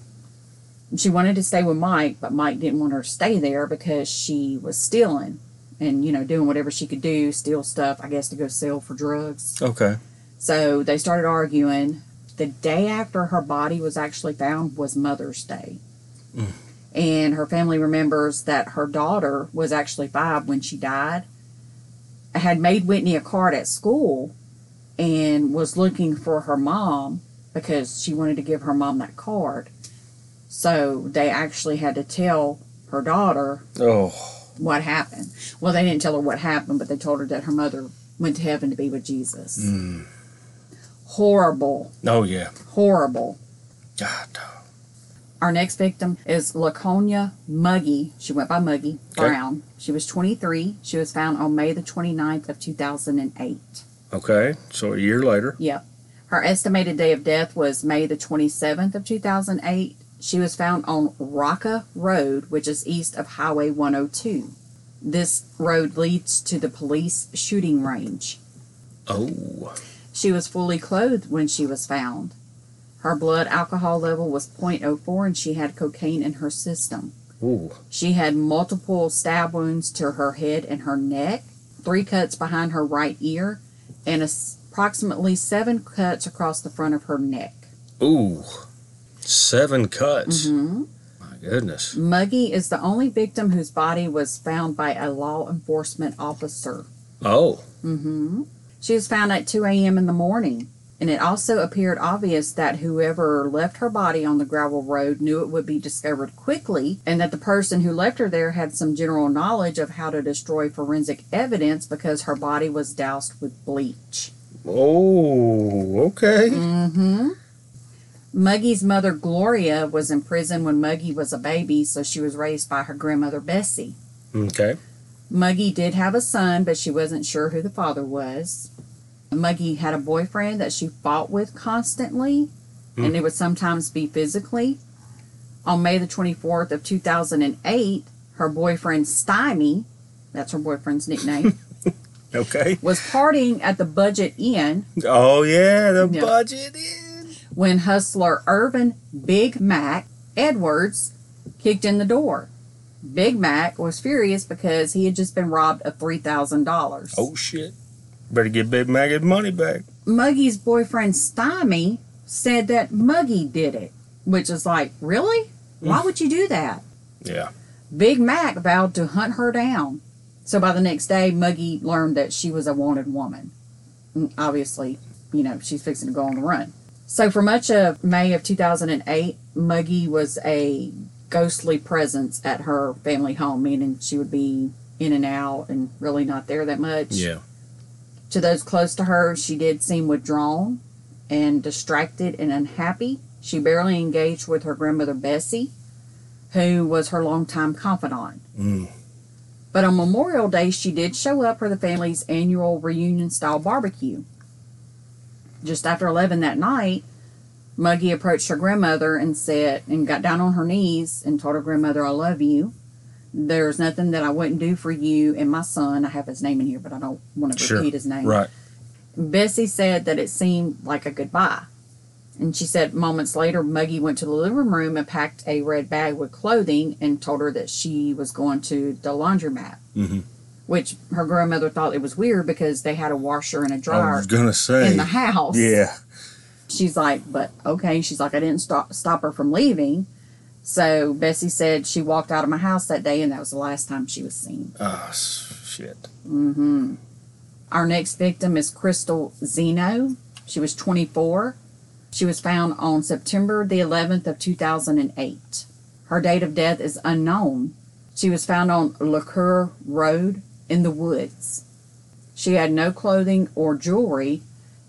she wanted to stay with Mike, but Mike didn't want her to stay there because she was stealing and you know doing whatever she could do, steal stuff. I guess to go sell for drugs. Okay. So they started arguing. The day after her body was actually found was Mother's Day. Mm. And her family remembers that her daughter was actually five when she died, had made Whitney a card at school, and was looking for her mom because she wanted to give her mom that card. So they actually had to tell her daughter Oh. what happened. Well, they didn't tell her what happened, but they told her that her mother went to heaven to be with Jesus. Mm. Horrible, Oh yeah. horrible. God. Our next victim is Laconia Muggy. She went by Muggy Okay. Brown. She was 23. She was found on May the 29th of 2008. Okay. So a year later. Yep. Her estimated day of death was May the 27th of 2008. She was found on Rocca Road, which is east of Highway 102. This road leads to the police shooting range. Oh. She was fully clothed when she was found. Her blood alcohol level was 0.04 and she had cocaine in her system. Ooh. She had multiple stab wounds to her head and her neck, three cuts behind her right ear, and approximately seven cuts across the front of her neck. Ooh. Seven cuts. hmm My goodness. Muggy is the only victim whose body was found by a law enforcement officer. Oh. Mm-hmm. She was found at 2 a.m. in the morning, and it also appeared obvious that whoever left her body on the gravel road knew it would be discovered quickly, and that the person who left her there had some general knowledge of how to destroy forensic evidence because her body was doused with bleach. Oh. Okay. Mm-hmm. Muggy's mother, Gloria, was in prison when Muggy was a baby, so she was raised by her grandmother, Bessie. Okay. Muggy did have a son, but she wasn't sure who the father was. Muggy had a boyfriend that she fought with constantly, and hmm. it would sometimes be physically. On May the 24th of 2008, her boyfriend Stymie, that's her boyfriend's nickname, (laughs) Okay. was partying at the Budget Inn Oh yeah, the Yeah. budget is. when hustler Irvin Big Mac Edwards kicked in the door. Big Mac was furious because he had just been robbed of $3,000. Oh shit. Better get Big Mac his money back. Muggy's boyfriend Stymie said that Muggy did it, which is like, really? Why would you do that? Yeah. Big Mac vowed to hunt her down. So by the next day, Muggy learned that she was a wanted woman. And obviously, you know, she's fixing to go on the run. So for much of May of 2008, Muggy was a ghostly presence at her family home, meaning she would be in and out and really not there that much. Yeah. To those close to her, she did seem withdrawn and distracted and unhappy. She barely engaged with her grandmother Bessie, who was her longtime confidant. Mm. But on Memorial Day, she did show up for the family's annual reunion style barbecue. Just after 11 that night, Muggy approached her grandmother and said, and got down on her knees and told her grandmother, I love you. There's nothing that I wouldn't do for you and my son. I have his name in here, but I don't want to Sure. repeat his name. Right. Bessie said that it seemed like a goodbye. And she said moments later, Muggy went to the living room and packed a red bag with clothing and told her that she was going to the laundromat. Mm-hmm. Which her grandmother thought it was weird because they had a washer and a dryer I was gonna say. in the house. Yeah. She's like, but okay. She's like, I didn't stop stop her from leaving. So Bessie said she walked out of my house that day, and that was the last time she was seen. Oh shit. hmm Our next victim is Crystal Zeno. She was 24. She was found on September the 11th of 2008. Her date of death is unknown. She was found on LeCoeur Road in the woods. She had no clothing or jewelry,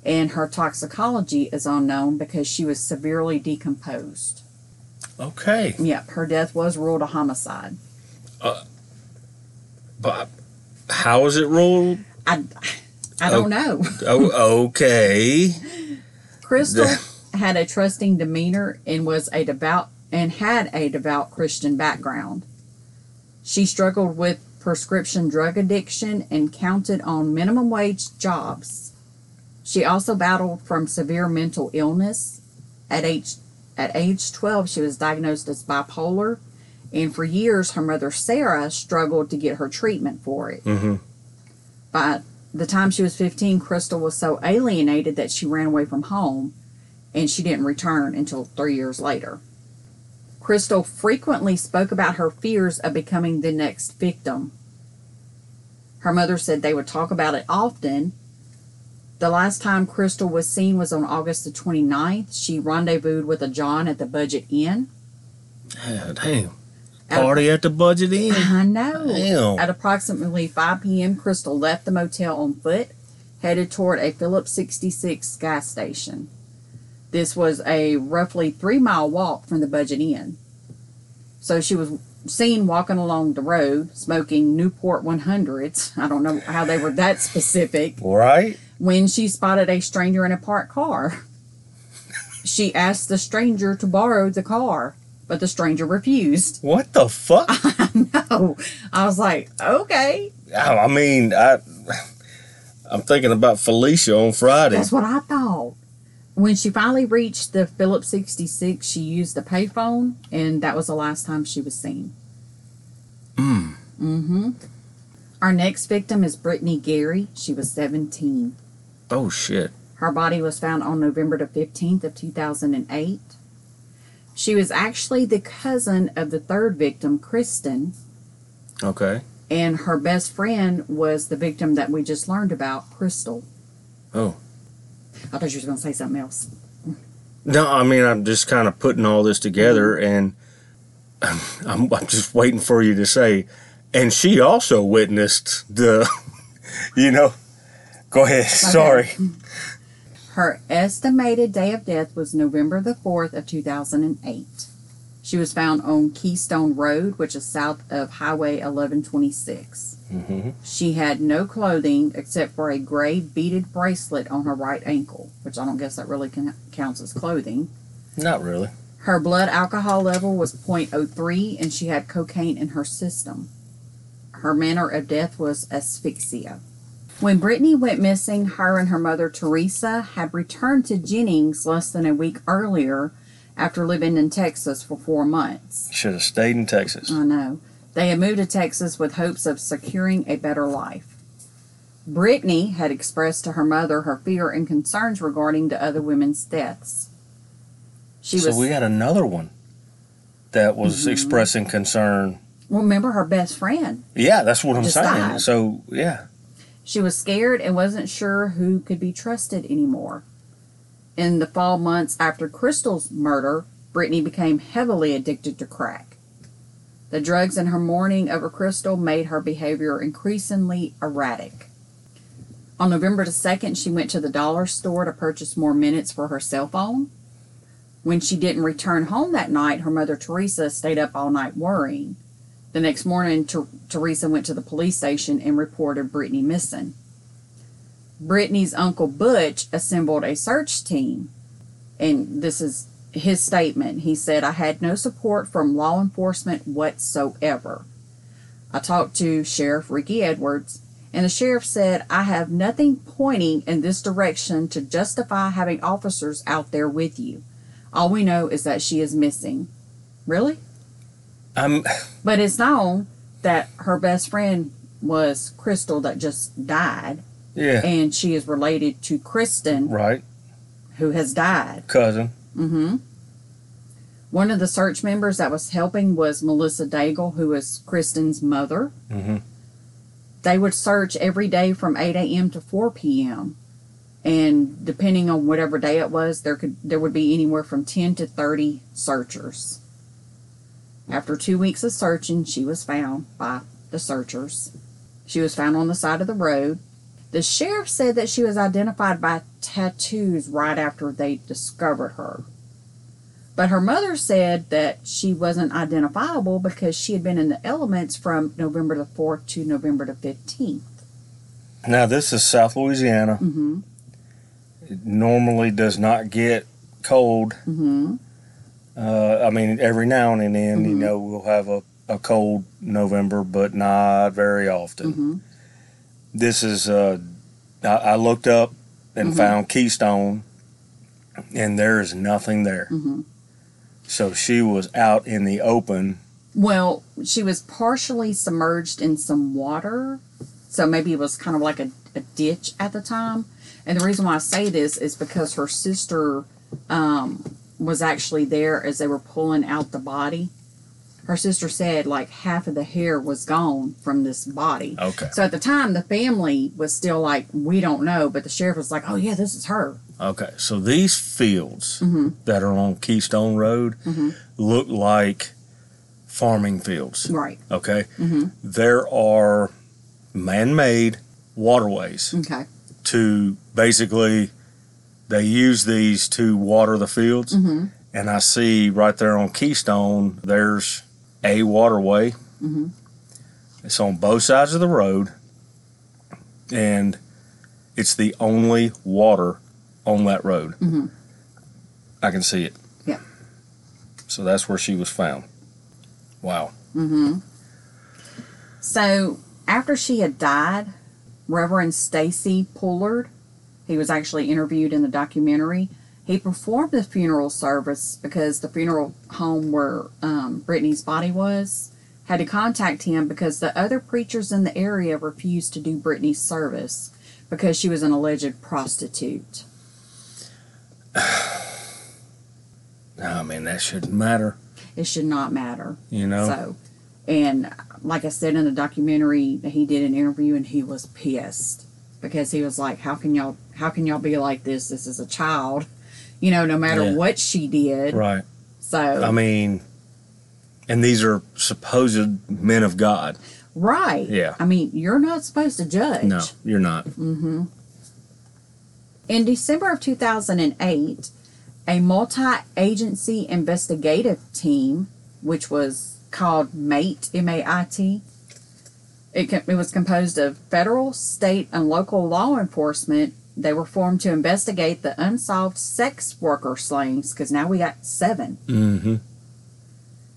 and her toxicology is unknown because she was severely decomposed. Okay. Yep, her death was ruled a homicide. Uh, but how is it ruled? I, I don't know. (laughs) Oh, okay. Crystal had a trusting demeanor and was a devout and had a devout Christian background. She struggled with prescription drug addiction and counted on minimum wage jobs. She also battled from severe mental illness. At age at age 12, she was diagnosed as bipolar, and for years her mother Sarah struggled to get her treatment for it. Mm-hmm. By the time she was 15, Crystal was so alienated that she ran away from home and she didn't return until three years later. Crystal frequently spoke about her fears of becoming the next victim. Her mother said they would talk about it often. The last time Crystal was seen was on August the 29th. She rendezvoused with a John at the Budget Inn. Yeah, damn. Party at the budget inn. (laughs) I know. Damn. At approximately 5 p.m., Crystal left the motel on foot, headed toward a Phillips 66 gas station. This was a roughly three mile walk from the Budget Inn. So she was seen walking along the road, smoking Newport 100s. I don't know how they were that specific. Right? When she spotted a stranger in a parked car, she asked the stranger to borrow the car, but the stranger refused. What the fuck? (laughs) No, I was like, okay, I I mean, I, I'm thinking about Felicia on Friday. that's what I thought. When she finally reached the Phillips 66, she used the payphone, and that was the last time she was seen. Mm. Mm-hmm. Our next victim is Brittany Gary. She was 17. Oh shit. Her body was found on November the 15th of 2008. She was actually the cousin of the third victim, Kristen, Okay. and her best friend was the victim that we just learned about, Crystal. Oh. I thought you was going to say something else. No, I mean I'm just kind of putting all this together, mm-hmm. and I'm, (sighs) I'm I'm just waiting for you to say. And she also witnessed the, (laughs) you know. Go ahead. Sorry. Her estimated day of death was November the 4th of 2008. She was found on Keystone Road, which is south of Highway 1126. Mm-hmm. She had no clothing except for a gray beaded bracelet on her right ankle, which I don't guess that really can, counts as clothing. Not really. Her blood alcohol level was 0.03 and she had cocaine in her system. Her manner of death was asphyxia. When Brittany went missing, her and her mother Teresa had returned to Jennings less than a week earlier after living in Texas for four months. Should have stayed in Texas. I know. They had moved to Texas with hopes of securing a better life. Brittany had expressed to her mother her fear and concerns regarding the other women's deaths. She so was we had another one that was Mhm. expressing concern. well, remember her best friend. Yeah, that's what I'm saying. So yeah. She was scared and wasn't sure who could be trusted anymore. In the fall months after Crystal's murder, Brittany became heavily addicted to crack. The drugs in her mourning over Crystal made her behavior increasingly erratic. On November the 2nd, she went to the dollar store to purchase more minutes for her cell phone. When she didn't return home that night, her mother Teresa stayed up all night worrying. The next morning, Ter- Teresa went to the police station and reported Brittany missing. Brittany's uncle Butch assembled a search team, and this is his statement. He said, I had no support from law enforcement whatsoever. I talked to Sheriff Ricky Edwards, and the sheriff said, I have nothing pointing in this direction to justify having officers out there with you. All we know is that she is missing. Really? I'm But it's known that her best friend was Crystal that just died, yeah. and she is related to Kristen Right. who has died. Cousin. Mm-hmm. One of the search members that was helping was Melissa Daigle, who is Kristen's mother. Mm-hmm. They would search every day from 8 a.m. to 4 p.m. And depending on whatever day it was, there could there would be anywhere from 10 to 30 searchers. After two weeks of searching, she was found by the searchers. She was found on the side of the road. The sheriff said that she was identified by tattoos right after they discovered her. But her mother said that she wasn't identifiable because she had been in the elements from November the 4th to November the 15th. Now this is South Louisiana. Mm-hmm. It normally does not get cold. Mm-hmm. Uh, I mean, every now and then, you Mhm. know, we'll have a a cold November, but not very often. hmm This is, uh, I, I looked up and Mhm. found Keystone, and there is nothing there. hmm So she was out in the open. Well, she was partially submerged in some water, so maybe it was kind of like a, a ditch at the time. And the reason why I say this is because her sister um, was actually there as they were pulling out the body. Her sister said like half of the hair was gone from this body. Okay. So at the time, the family was still like, we don't know, but the sheriff was like, oh yeah, this is her. Okay. So these fields hmm that are on Keystone Road hmm look like farming fields. Right. Okay. hmm There are man made waterways Okay. to basically, they use these to water the fields. hmm And I see right there on Keystone, there's a waterway. hmm It's on both sides of the road, and it's the only water on that road. Mhm. I can see it. Yeah. So that's where she was found. Wow. Mm-hmm. So after she had died, Reverend Stacy Pullard, he was actually interviewed in the documentary. He performed the funeral service because the funeral home where um, Brittany's body was had to contact him because the other preachers in the area refused to do Brittany's service because she was an alleged prostitute. (sighs) I mean, that shouldn't matter. It should not matter. You know? So, and like I said in the documentary, he did an interview and he was pissed because he was like, "How can y'all? How can y'all be like this? This is a child, (laughs) you know. No matter Yeah. what she did." right. So, I mean, and these are supposed men of God. right? Yeah. I mean, you're not supposed to judge. No, you're not. Mm-hmm. In December of 2008, a multi agency investigative team, which was called MATE, M A I T, it, it was composed of federal, state, and local law enforcement. They were formed to investigate the unsolved sex worker slayings because now we got seven. Mm-hmm.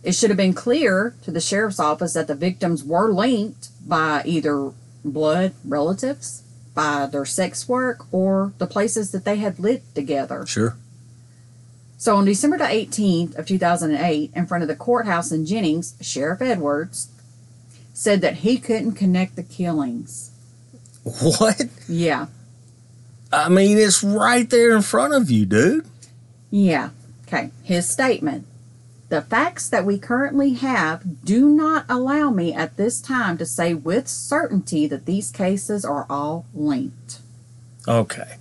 It should have been clear to the sheriff's office that the victims were linked by either blood relatives, by their sex work, or the places that they had lived together. Sure. So on December the 18th of 2008, in front of the courthouse in Jennings, Sheriff Edwards said that he couldn't connect the killings. What? Yeah. I mean, it's right there in front of you, dude. Yeah. Okay. His statement. The facts that we currently have do not allow me at this time to say with certainty that these cases are all linked. Okay.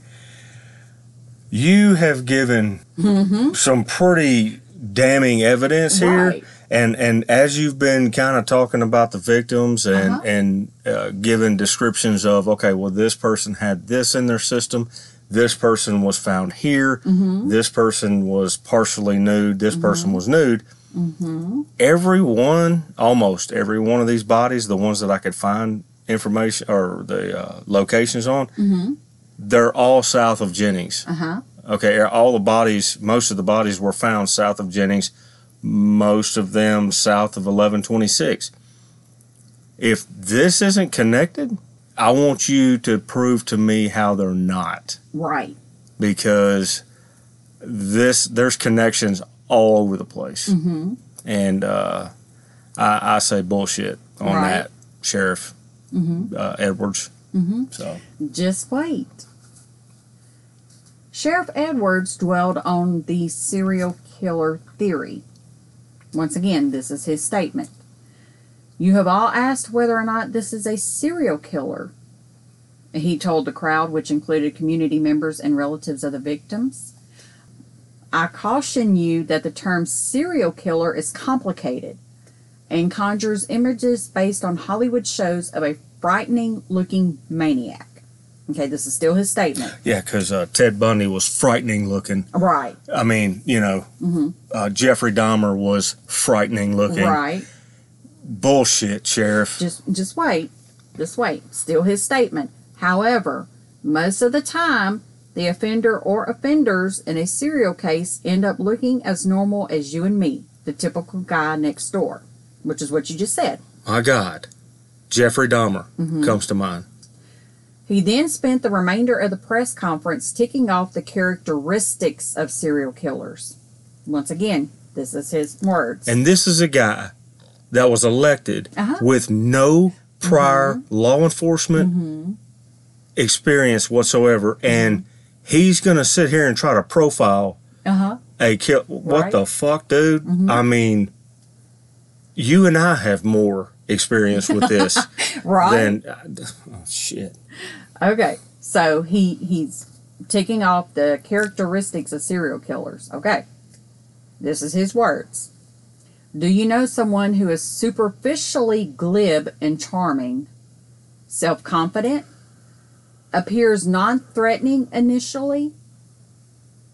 You have given Mm-hmm. some pretty damning evidence here. And and as you've been kind of talking about the victims and Uh-huh. and uh, given descriptions of okay, well this person had this in their system, this person was found here, Mm-hmm. this person was partially nude, this person was nude. Mm-hmm. Every one, almost every one of these bodies, the ones that I could find information or the uh, locations on, Mm-hmm. they're all south of Jennings. Uh-huh. Okay, all the bodies, most of the bodies were found south of Jennings, most of them south of 1126. If this isn't connected, I want you to prove to me how they're not Right. because this there's connections all over the place. Mm-hmm. And uh, I, I say bullshit on Right. that, Sheriff Mm-hmm. uh, Edwards. Mm-hmm. So, Just wait. Sheriff Edwards dwelled on the serial killer theory. Once again, this is his statement. You have all asked whether or not this is a serial killer. He told the crowd, which included community members and relatives of the victims. I caution you that the term serial killer is complicated and conjures images based on Hollywood shows of a frightening looking maniac. Okay, this is still his statement. yeah, because uh, Ted Bundy was frightening looking. Right, I mean, you know, Mhm. uh, Jeffrey Dahmer was frightening looking. right. Bullshit, Sheriff. Just just wait. Just wait. Still his statement. However, most of the time the offender or offenders in a serial case end up looking as normal as you and me, the typical guy next door. which is what you just said. My God. Jeffrey Dahmer Mm-hmm. comes to mind. He then spent the remainder of the press conference ticking off the characteristics of serial killers. Once again, this is his words. And this is a guy that was elected Uh-huh. with no prior mm-hmm. law enforcement mm-hmm. experience whatsoever. And mm-hmm. he's going to sit here and try to profile Uh huh. a kill. What Right. the fuck, dude? I mean, you and I have more experience with this (laughs) Right. than. Oh, shit. Okay, so he he's ticking off the characteristics of serial killers. Okay, this is his words. Do you know someone who is superficially glib and charming, self confident, appears non threatening initially,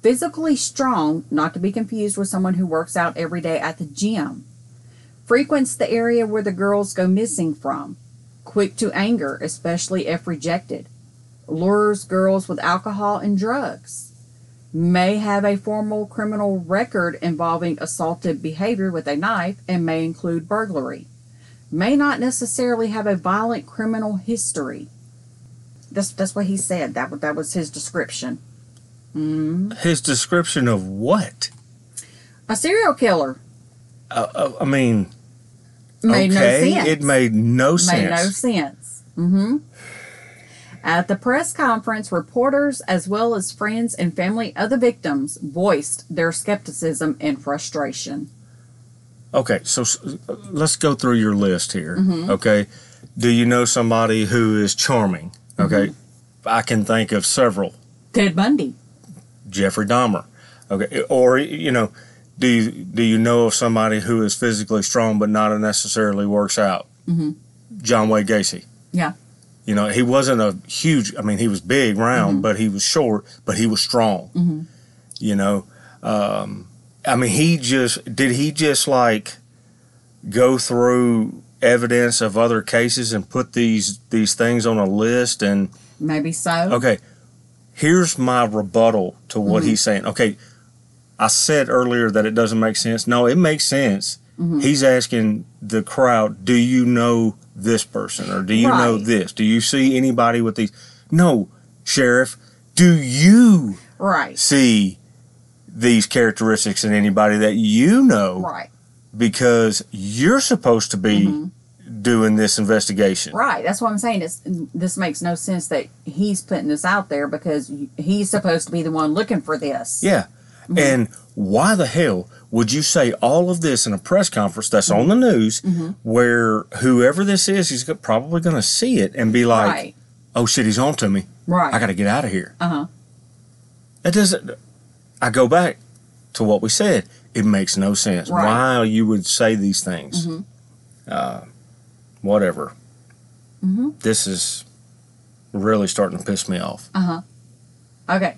physically strong, not to be confused with someone who works out every day at the gym, frequents the area where the girls go missing from, quick to anger, especially if rejected, lures girls with alcohol and drugs, may have a formal criminal record involving assaultive behavior with a knife and may include burglary, may not necessarily have a violent criminal history. That's, that's what he said. That, that was his description. Mm. His description of what? A serial killer Uh, uh, I mean, made okay, no sense. it made no sense. Made no sense. Mm-hmm. At the press conference, reporters as well as friends and family of the victims voiced their skepticism and frustration. Okay, so let's go through your list here. Mm-hmm. Okay, do you know somebody who is charming? Okay, Mm-hmm. I can think of several. Ted Bundy. Jeffrey Dahmer. Okay, or you know, do you do you know of somebody who is physically strong but not necessarily works out? Mhm. John Wayne Gacy. Yeah. You know, he wasn't a huge. I mean, he was big, round, Mm-hmm. but he was short, but he was strong. Mhm. You know, um, I mean, he just did. He just like go through evidence of other cases and put these these things on a list and Maybe so. Okay, here's my rebuttal to what Mm-hmm. he's saying. Okay, I said earlier that it doesn't make sense. No, it makes sense. Mm-hmm. He's asking the crowd, "Do you know this person, or do you know this? Do you see anybody with these?" No, sheriff. Do you Right. see these characteristics in anybody that you know? Right. Because you're supposed to be doing this investigation. Mm-hmm. Right. That's what I'm saying. It's, this makes no sense that he's putting this out there because he's supposed to be the one looking for this. Yeah. Mm-hmm. And why the hell would you say all of this in a press conference that's on the news Mm-hmm. where whoever this is, he's probably going to see it and be like, right. oh shit, he's on to me. Right. I got to get out of here. uh huh. That doesn't, I go back to what we said. It makes no sense. Right. Why you would say these things. Mhm. Uh, whatever. Mhm. This is really starting to piss me off. Uh huh. Okay.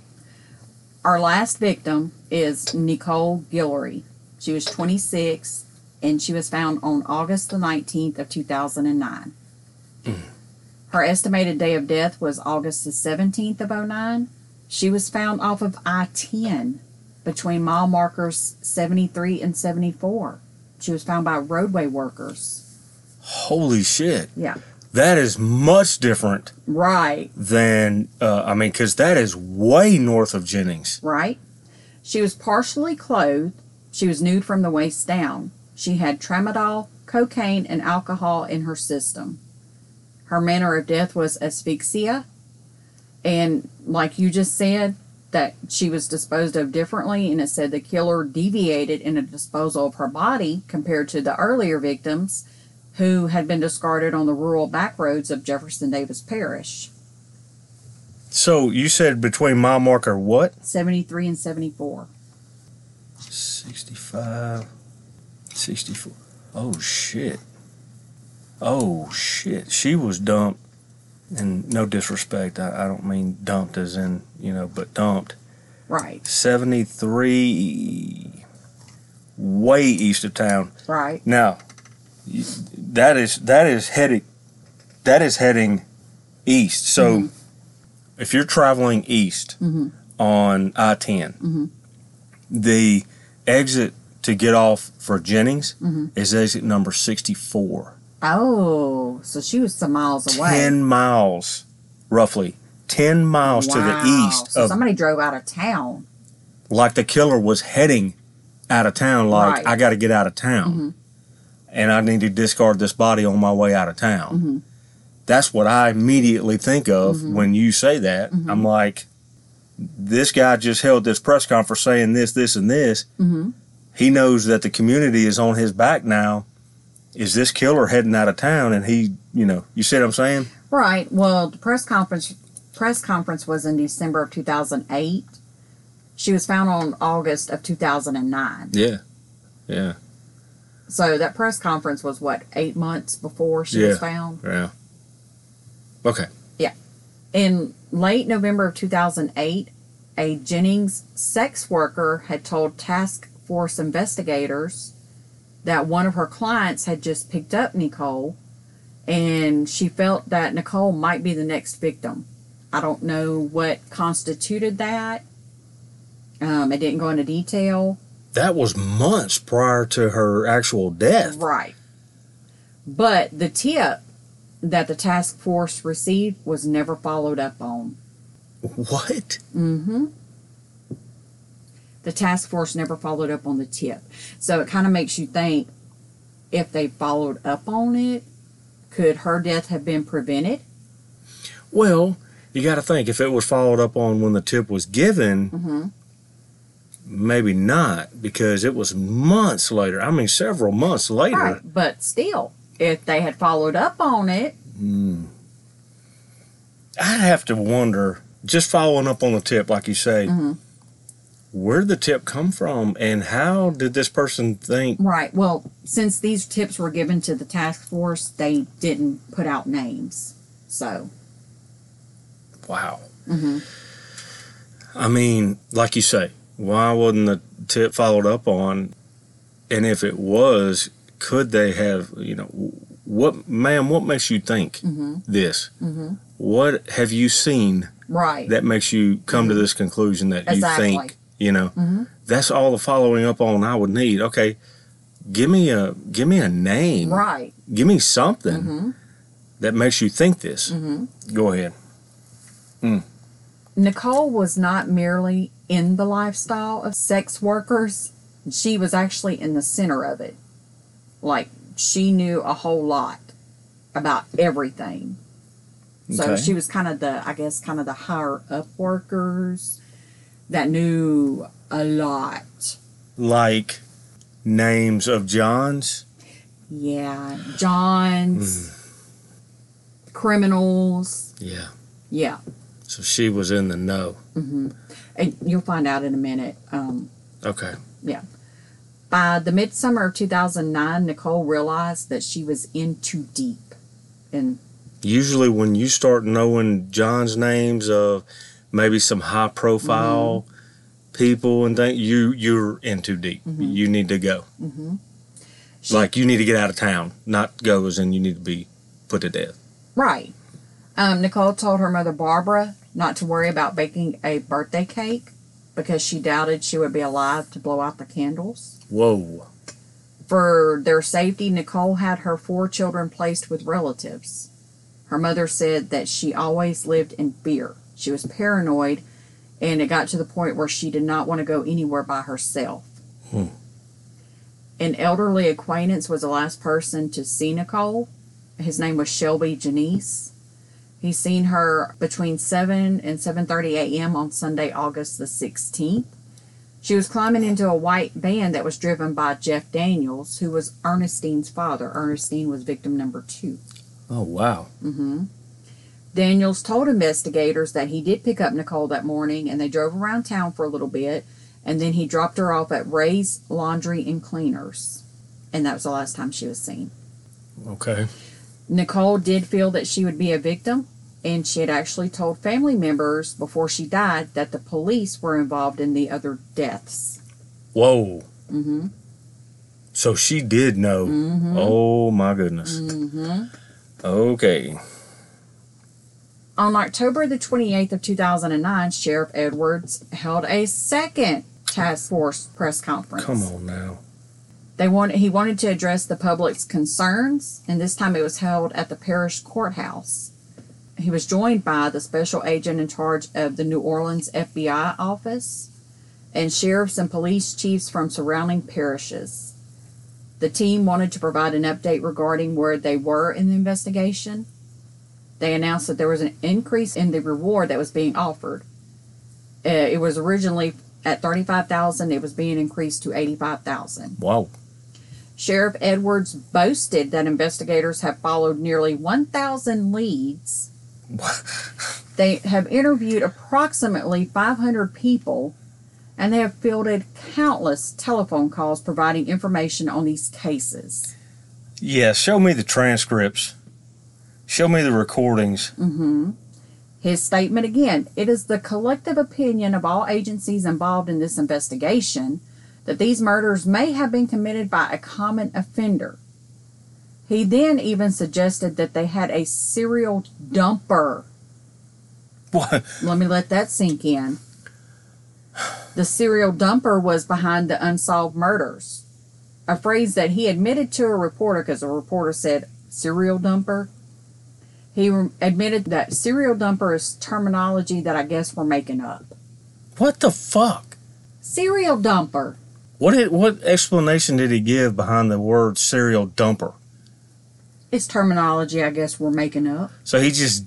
Our last victim is Nicole Guillory. She was 26 and she was found on August the 19th of 2009. Hmm. Her estimated day of death was August the 17th of 09. She was found off of I-10 between mile markers 73 and 74. She was found by roadway workers. Holy shit. Yeah. That is much different Right. than uh, I mean, because that is way north of Jennings. right? She was partially clothed. She was nude from the waist down. She had tramadol, cocaine, and alcohol in her system. Her manner of death was asphyxia. And like you just said, that she was disposed of differently, and it said the killer deviated in a disposal of her body compared to the earlier victims who had been discarded on the rural back roads of Jefferson Davis Parish. So you said between mile marker what? 73 and 74. 65, 64. Oh shit. Oh shit. She was dumped. And no disrespect, I, I don't mean dumped as in, you know, but dumped. Right, 73, way east of town. right. Now, y- that is that is heading that is heading east. So, Mhm. if you're traveling east Mhm. on I 10 Mhm. the exit to get off for Jennings Mm-hmm. is exit number 64. Oh, so she was some miles away. 10 miles, roughly. 10 miles to the east So of, somebody drove out of town. like the killer was heading out of town, like, Right. I got to get out of town. And I need to discard this body on my way out of town. Mhm. That's what I immediately think of Mhm. when you say that. Mhm. I'm like, this guy just held this press conference saying this, this, and this. hmm he knows that the community is on his back now. Is this killer heading out of town? And he, you know, you see what I'm saying? Right. Well, the press conference press conference was in December of 2008. She was found on August of 2009. Yeah, yeah, So that press conference was what eight months before she was found. yeah. Okay. Yeah. In late November of 2008, a Jennings sex worker had told task force investigators that one of her clients had just picked up Nicole and she felt that Nicole might be the next victim. I don't know what constituted that. Um, it didn't go into detail. That was months prior to her actual death. Right. But the tip that the task force received was never followed up on. What? Mm-hmm. The task force never followed up on the tip. So it kind of makes you think if they followed up on it, could her death have been prevented? Well, you got to think if it was followed up on when the tip was given, Mm-hmm. Maybe not because it was months later. I mean, several months later. Right. But still, if they had followed up on it, Hmm. I'd have to wonder, just following up on the tip, like you say, Mhm. where did the tip come from and how did this person think? right. Well, since these tips were given to the task force, they didn't put out names. So, Wow. hmm I mean, like you say, why wasn't the tip followed up on? And if it was, could they have, you know, what, ma'am, what makes you think hmm this? hmm What have you seen right. that makes you come to this conclusion that Exactly. you think, you know, hmm that's all the following up on I would need. Okay, give me a give me a name. Right. Give me something hmm that makes you think this. Go ahead. Nicole was not merely in the lifestyle of sex workers, she was actually in the center of it. Like, she knew a whole lot about everything. So Okay. she was kind of the, I guess, kind of the higher up workers that knew a lot. Like names of Johns. Yeah. Johns, criminals. Yeah. Yeah. So she was in the know. Mm hmm And you'll find out in a minute. Um, Okay. Yeah. By the midsummer of 2009, Nicole realized that she was in too deep. And Usually when you start knowing John's names of maybe some high profile Mm-hmm. people and things, you you're in too deep. Mhm. You need to go. mhm. She- like you need to get out of town, not go as in you need to be put to death. right. Um, Nicole told her mother Barbara not to worry about baking a birthday cake because she doubted she would be alive to blow out the candles. Whoa. For their safety, Nicole had her four children placed with relatives. Her mother said that she always lived in fear. She was paranoid, and it got to the point where she did not want to go anywhere by herself. Hmm. An elderly acquaintance was the last person to see Nicole. His name was Shelby Janice. He seen her between 7 and 7:30 a.m. on Sunday, August the 16th. She was climbing into a white van that was driven by Jeff Daniels, who was Ernestine's father. Ernestine was victim number two. Oh wow. Mm-hmm. Daniels told investigators that he did pick up Nicole that morning and they drove around town for a little bit and then he dropped her off at Ray's Laundry and Cleaners. And that was the last time she was seen. Okay. Nicole did feel that she would be a victim and she had actually told family members before she died that the police were involved in the other deaths. Whoa. Mm-hmm. So she did know. Mm-hmm. Oh my goodness. Mm-hmm. Okay. On October the 28th of 2009, Sheriff Edwards held a second task force press conference. Come on now. They wanted he wanted to address the public's concerns, and this time it was held at the parish courthouse. He was joined by the special agent in charge of the New Orleans FBI office and sheriffs and police chiefs from surrounding parishes. The team wanted to provide an update regarding where they were in the investigation. They announced that there was an increase in the reward that was being offered. Uh, it was originally at 35,000, it was being increased to 85,000. Wow. Sheriff Edwards boasted that investigators have followed nearly 1,000 leads. (laughs) they have interviewed approximately 500 people and they have fielded countless telephone calls providing information on these cases. Yeah, show me the transcripts. Show me the recordings. hmm His statement again it is the collective opinion of all agencies involved in this investigation that these murders may have been committed by a common offender. He then even suggested that they had a serial dumper. What? Let me let that sink in. The serial dumper was behind the unsolved murders, a phrase that he admitted to a reporter because a reporter said serial dumper. He admitted that serial dumper is terminology that I guess we're making up. What the fuck? Serial dumper. What did, what explanation did he give behind the word serial dumper? It's terminology I guess we're making up. So he just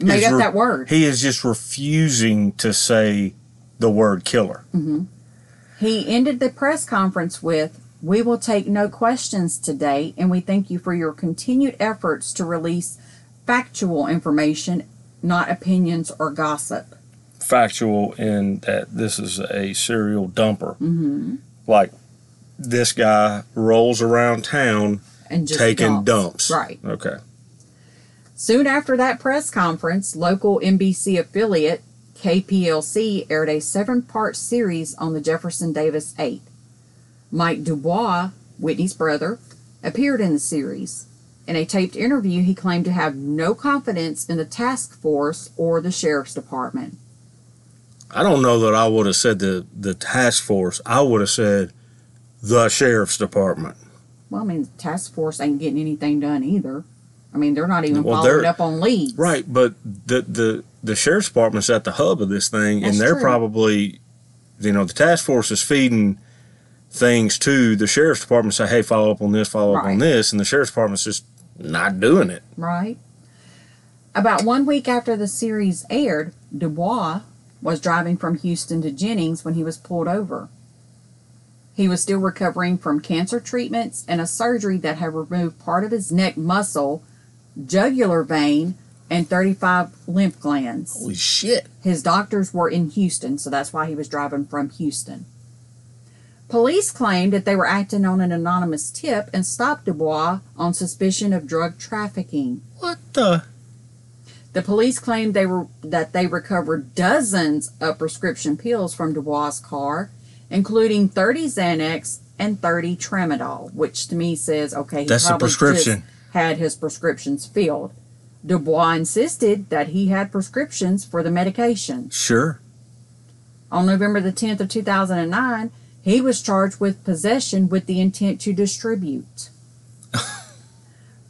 Made is up re- that word. He is just refusing to say the word killer. He ended the press conference with, We will take no questions today, and we thank you for your continued efforts to release factual information, not opinions or gossip. Factual in that this is a serial dumper. Mm-hmm. Like this guy rolls around town And just taking dumps. Right. Okay. Soon after that press conference, local NBC affiliate KPLC aired a seven part series on the Jefferson Davis 8. Mike Dubois, Whitney's brother, appeared in the series. In a taped interview, he claimed to have no confidence in the task force or the sheriff's department. I don't know that I would have said the, the task force. I would have said the sheriff's department. Well, I mean, task force ain't getting anything done either. I mean, they're not even Well, following up on leads. Right, but the the the sheriff's department's at the hub of this thing, That's and they're true. probably, you know, the task force is feeding things to the sheriff's department. Say, hey, follow up on this, follow up on this, and the sheriff's department's just not doing it. right? About one week after the series aired, Dubois was driving from Houston to Jennings when he was pulled over. He was still recovering from cancer treatments and a surgery that had removed part of his neck muscle, jugular vein, and 35 lymph glands. Holy shit! His doctors were in Houston, so that's why he was driving from Houston. Police claimed that they were acting on an anonymous tip and stopped Dubois on suspicion of drug trafficking. What the? The police claimed they were that they recovered dozens of prescription pills from Dubois' car, including 30 Xanax and 30 Tramadol, which to me says, okay, he That's just prescription. had his prescriptions filled. Dubois insisted that he had prescriptions for the medication. Sure. On November the 10th of 2009, he was charged with possession with the intent to distribute. (laughs)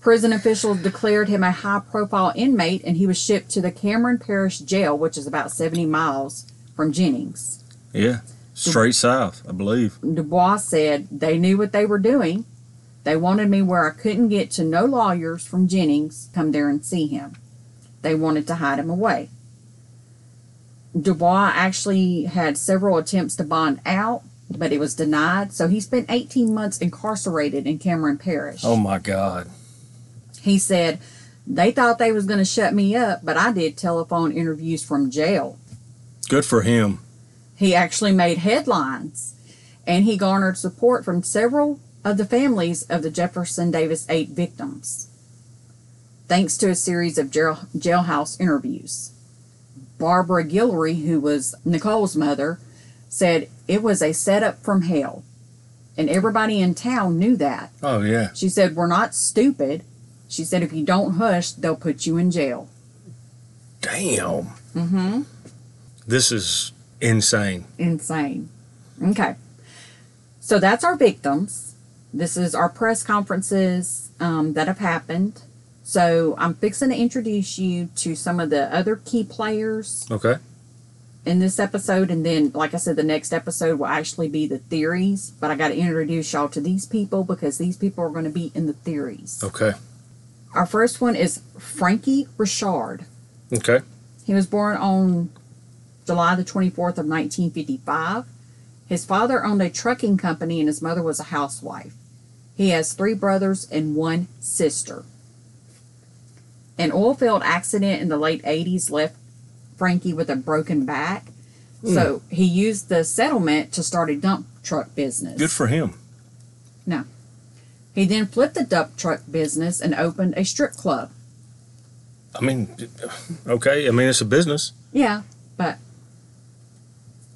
Prison officials declared him a high profile inmate and he was shipped to the Cameron Parish Jail, which is about 70 miles from Jennings. Yeah. Straight south, I believe. Dubois said they knew what they were doing. They wanted me where I couldn't get to no lawyers from Jennings come there and see him. They wanted to hide him away. Dubois actually had several attempts to bond out, but it was denied. So he spent 18 months incarcerated in Cameron Parish. Oh my God. He said, They thought they was going to shut me up, but I did telephone interviews from jail. Good for him. He actually made headlines and he garnered support from several of the families of the Jefferson Davis 8 victims, thanks to a series of jail, jailhouse interviews. Barbara Guillory, who was Nicole's mother, said it was a setup from hell. And everybody in town knew that. Oh yeah. She said, We're not stupid. She said, If you don't hush, they'll put you in jail. Damn. Mm hmm. This is insane. insane. Okay. So that's our victims. This is our press conferences um, that have happened. So I'm fixing to introduce you to some of the other key players Okay. in this episode, and then, like I said, the next episode will actually be the theories. But I got to introduce y'all to these people because these people are going to be in the theories. Okay. Our first one is Frankie Richard. Okay. He was born on July the 24th of 1955. His father owned a trucking company and his mother was a housewife. He has three brothers and one sister. An oil field accident in the late 80s left Frankie with a broken back. Hmm. So he used the settlement to start a dump truck business. Good for him. No. He then flipped the dump truck business and opened a strip club. I mean, okay. I mean, it's a business. Yeah, but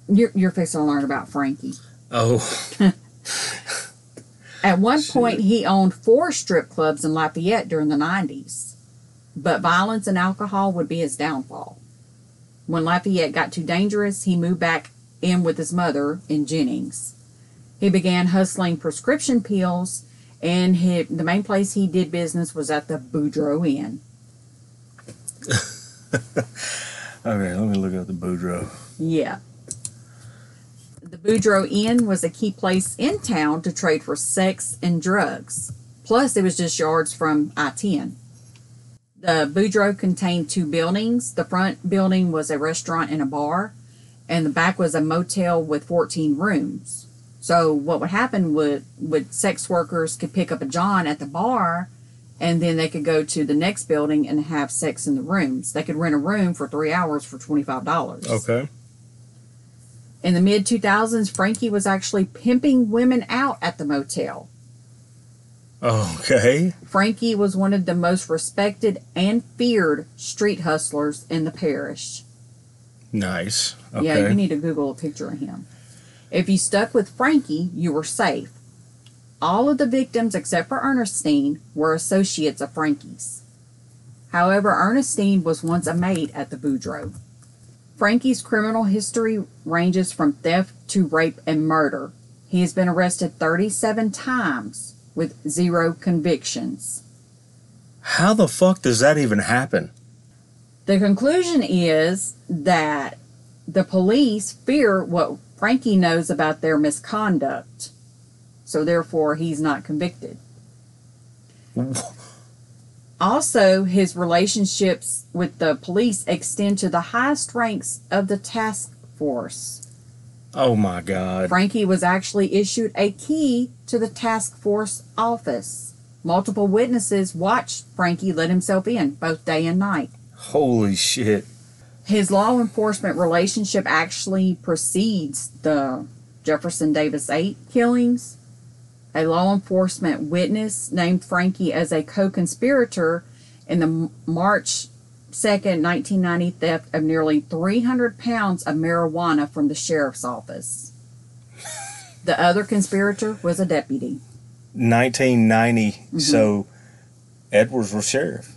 you're, you're fixing to learn about Frankie. Oh, (laughs) At one point, he owned four strip clubs in Lafayette during the 90s, but violence and alcohol would be his downfall. When Lafayette got too dangerous, he moved back in with his mother in Jennings. He began hustling prescription pills, and he, the main place he did business was at the Boudreaux Inn. (laughs) okay. Let me look up the Boudreaux. Yeah. The Boudreaux Inn was a key place in town to trade for sex and drugs. Plus, it was just yards from I 10. The Boudreaux contained two buildings. The front building was a restaurant and a bar, and the back was a motel with 14 rooms. So, what would happen would, would sex workers could pick up a John at the bar, and then they could go to the next building and have sex in the rooms. They could rent a room for three hours for $25. Okay. In the mid 2000s, Frankie was actually pimping women out at the motel. Okay. Frankie was one of the most respected and feared street hustlers in the parish. Nice. Okay. Yeah, you need to Google a picture of him. If you stuck with Frankie, you were safe. All of the victims, except for Ernestine, were associates of Frankie's. However, Ernestine was once a maid at the Boudreaux. Frankie's criminal history ranges from theft to rape and murder. He has been arrested 37 times with zero convictions. How the fuck does that even happen? The conclusion is that the police fear what Frankie knows about their misconduct. So therefore he's not convicted. Also, his relationships with the police extend to the highest ranks of the task force. Oh my god. Frankie was actually issued a key to the task force office. Multiple witnesses watched Frankie let himself in both day and night. Holy shit. His law enforcement relationship actually precedes the Jefferson Davis 8 killings. A law enforcement witness named Frankie as a co conspirator in the March 2nd, 1990 theft of nearly 300 pounds of marijuana from the sheriff's office. (laughs) The other conspirator was a deputy. 1990. Mm-hmm. So Edwards was sheriff,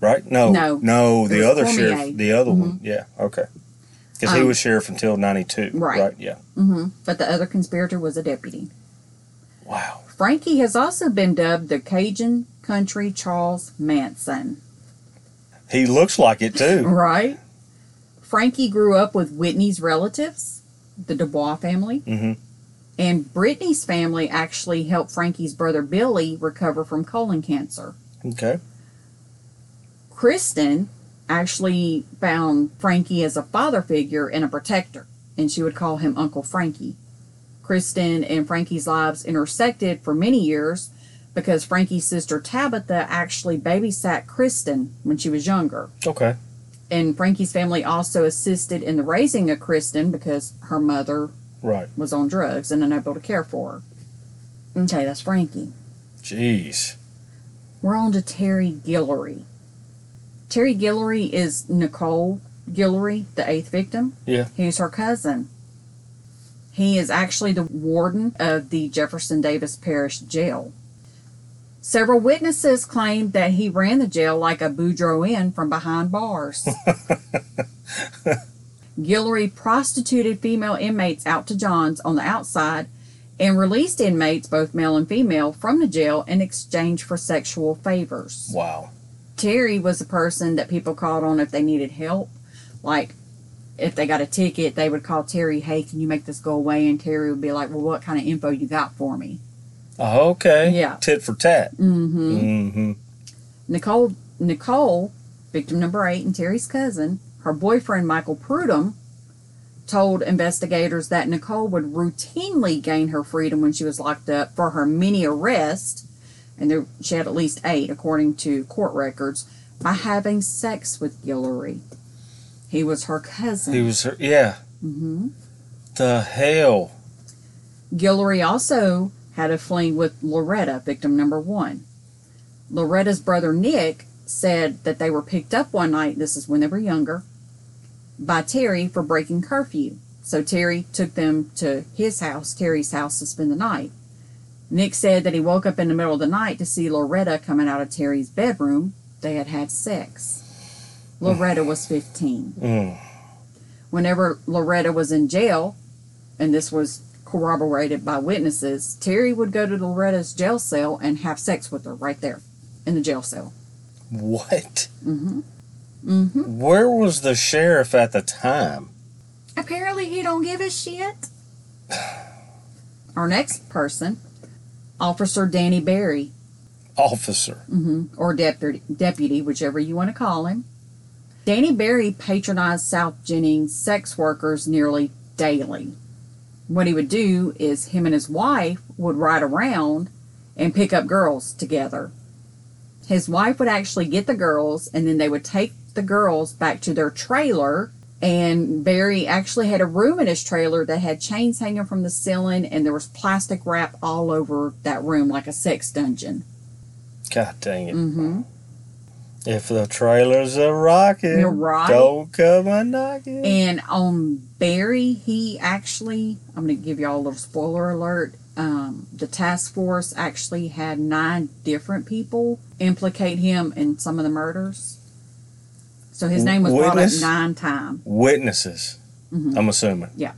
right? No, No. no. The other Cormier. sheriff, the other one. Yeah. Okay. Because he Um, was sheriff until 92. right. Yeah. Mm-hmm. But the other conspirator was a deputy. Wow. Frankie has also been dubbed the Cajun Country Charles Manson. He looks like it too. (laughs) Right? Frankie grew up with Whitney's relatives, the Dubois family, hmm and Brittany's family actually helped Frankie's brother Billy recover from colon cancer. Okay. Kristen actually found Frankie as a father figure and a protector, and she would call him Uncle Frankie. Kristen and Frankie's lives intersected for many years because Frankie's sister Tabitha actually babysat Kristen when she was younger. Okay. And Frankie's family also assisted in the raising of Kristen because her mother Right. was on drugs and unable to care for her. Okay, that's Frankie. Jeez. We're on to Terry Guillory. Terry Guillory is Nicole Guillory, the eighth victim. Yeah. He's her cousin. He is actually the warden of the Jefferson Davis Parish Jail. Several witnesses claimed that he ran the jail like a Boudreaux Inn from behind bars. (laughs) Guillory prostituted female inmates out to John's on the outside and released inmates, both male and female, from the jail in exchange for sexual favors. Wow. Terry was the person that people called on if they needed help. Like, if they got a ticket, they would call Terry, hey, can you make this go away? And Terry would be like, well, what kind of info you got for me? Oh, okay. Yeah. Tit for tat. Mm-hmm. Mm-hmm. Nicole, Nicole, victim number eight and Terry's cousin, her boyfriend, Michael Prudham, told investigators that Nicole would routinely gain her freedom when she was locked up for her mini arrests, and there, she had at least eight, according to court records, by having sex with Guillory. He was her cousin. He was her. Yeah. hmm The hell. Guillory also had a fling with Loretta, victim number one. Loretta's brother Nick said that they were picked up one night, this is when they were younger, by Terry for breaking curfew. So Terry took them to his house, Terry's house, to spend the night. Nick said that he woke up in the middle of the night to see Loretta coming out of Terry's bedroom. They had had sex. Loretta was 15 Mm. whenever Loretta was in jail, and this was corroborated by witnesses, Terry would go to Loretta's jail cell and have sex with her right there in the jail cell. What? Mm-hmm. Mm-hmm. Where was the sheriff at the time? Apparently, he don't give a shit. Our next person, Officer Danny Barry, Officer. hmm or deputy, deputy, whichever you want to call him. Danny Barry patronized South Jennings sex workers nearly daily. What he would do is him and his wife would ride around and pick up girls together. His wife would actually get the girls and then they would take the girls back to their trailer. And Barry actually had a room in his trailer that had chains hanging from the ceiling and there was plastic wrap all over that room like a sex dungeon. God dang it. Mm-hmm. If the trailer's a rockin', You're right. don't come a knockin'. And on Barry, he actually, I'm going to give y'all a little spoiler alert. Um, the task force actually had nine different people implicate him in some of the murders. So his name was Witness? brought up nine times. Witnesses, Mhm. I'm assuming. Yeah,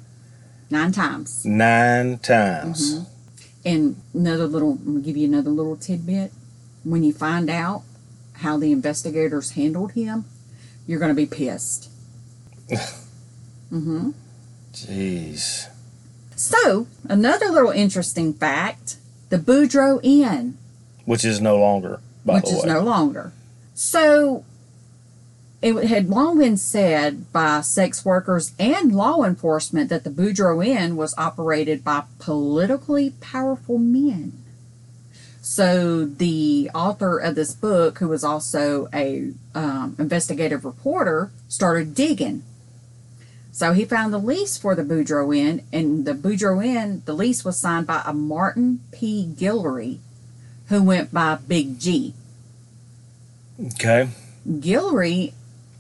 Nine times. Nine times. Mhm. And another little, I'm going to give you another little tidbit. When you find out how the investigators handled him, you're going to be pissed. (laughs) mm-hmm. Jeez. So, another little interesting fact the Boudreaux Inn, Which is no longer, by which is no longer. So, it had long been said by sex workers and law enforcement that the Boudreaux Inn was operated by politically powerful men. So, the author of this book, who was also a um, investigative reporter, started digging so he found the lease for the Boudreaux Inn, and the Boudreaux Inn, the lease was signed by a Martin P. Guillory, who went by Big G. Okay. Guillory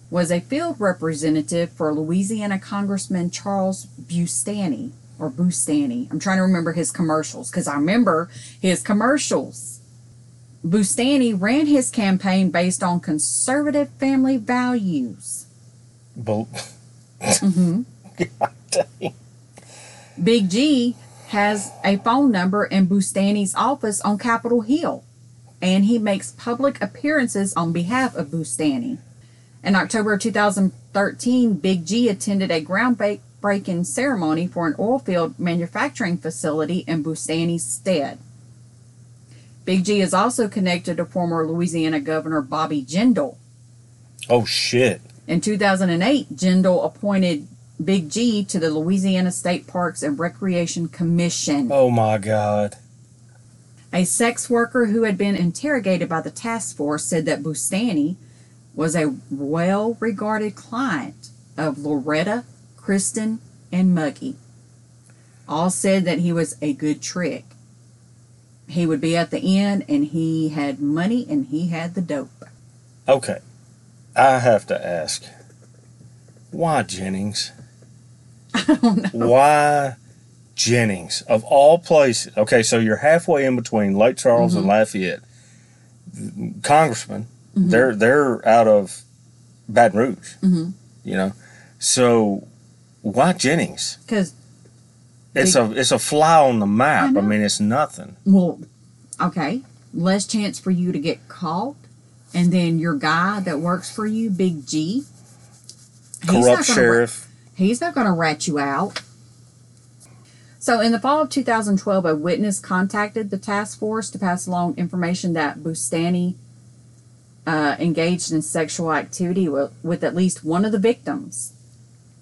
was a field representative for Louisiana Congressman Charles Boustany, or Boustany. I'm trying to remember his commercials because I remember his commercials. Boustany ran his campaign based on conservative family values. Bel- hmm (laughs) God dang. Big G has a phone number in Boustany's office on Capitol Hill, and he makes public appearances on behalf of Boustany. In October of 2013, Big G attended a groundbreaking ceremony for an oil field manufacturing facility in Boustany's stead. Big G is also connected to former Louisiana Governor Bobby Jindal. Oh, shit. In 2008, Jindal appointed Big G to the Louisiana State Parks and Recreation Commission. Oh, my God. A sex worker who had been interrogated by the task force said that Boustany was a well regarded client of Loretta, Kristen, and Muggy. All said that he was a good trick. He would be at the inn and he had money and he had the dope. Okay. I have to ask. Why Jennings? (laughs) I don't know. Why Jennings? Of all places. Okay, so you're halfway in between Lake Charles and Lafayette. Congressmen, Mhm. they're they're out of Baton Rouge. Mhm. You know, so why Jennings? Because It's a it's a fly on the map. I I, mean, it's nothing. Well, okay. Less chance for you to get caught. And then your guy that works for you, Big G. he's not Corrupt gonna sheriff. He's not going to rat you out. So, in the fall of 2012, a witness contacted the task force to pass along information that Boustany uh, engaged in sexual activity with, with at least one of the victims.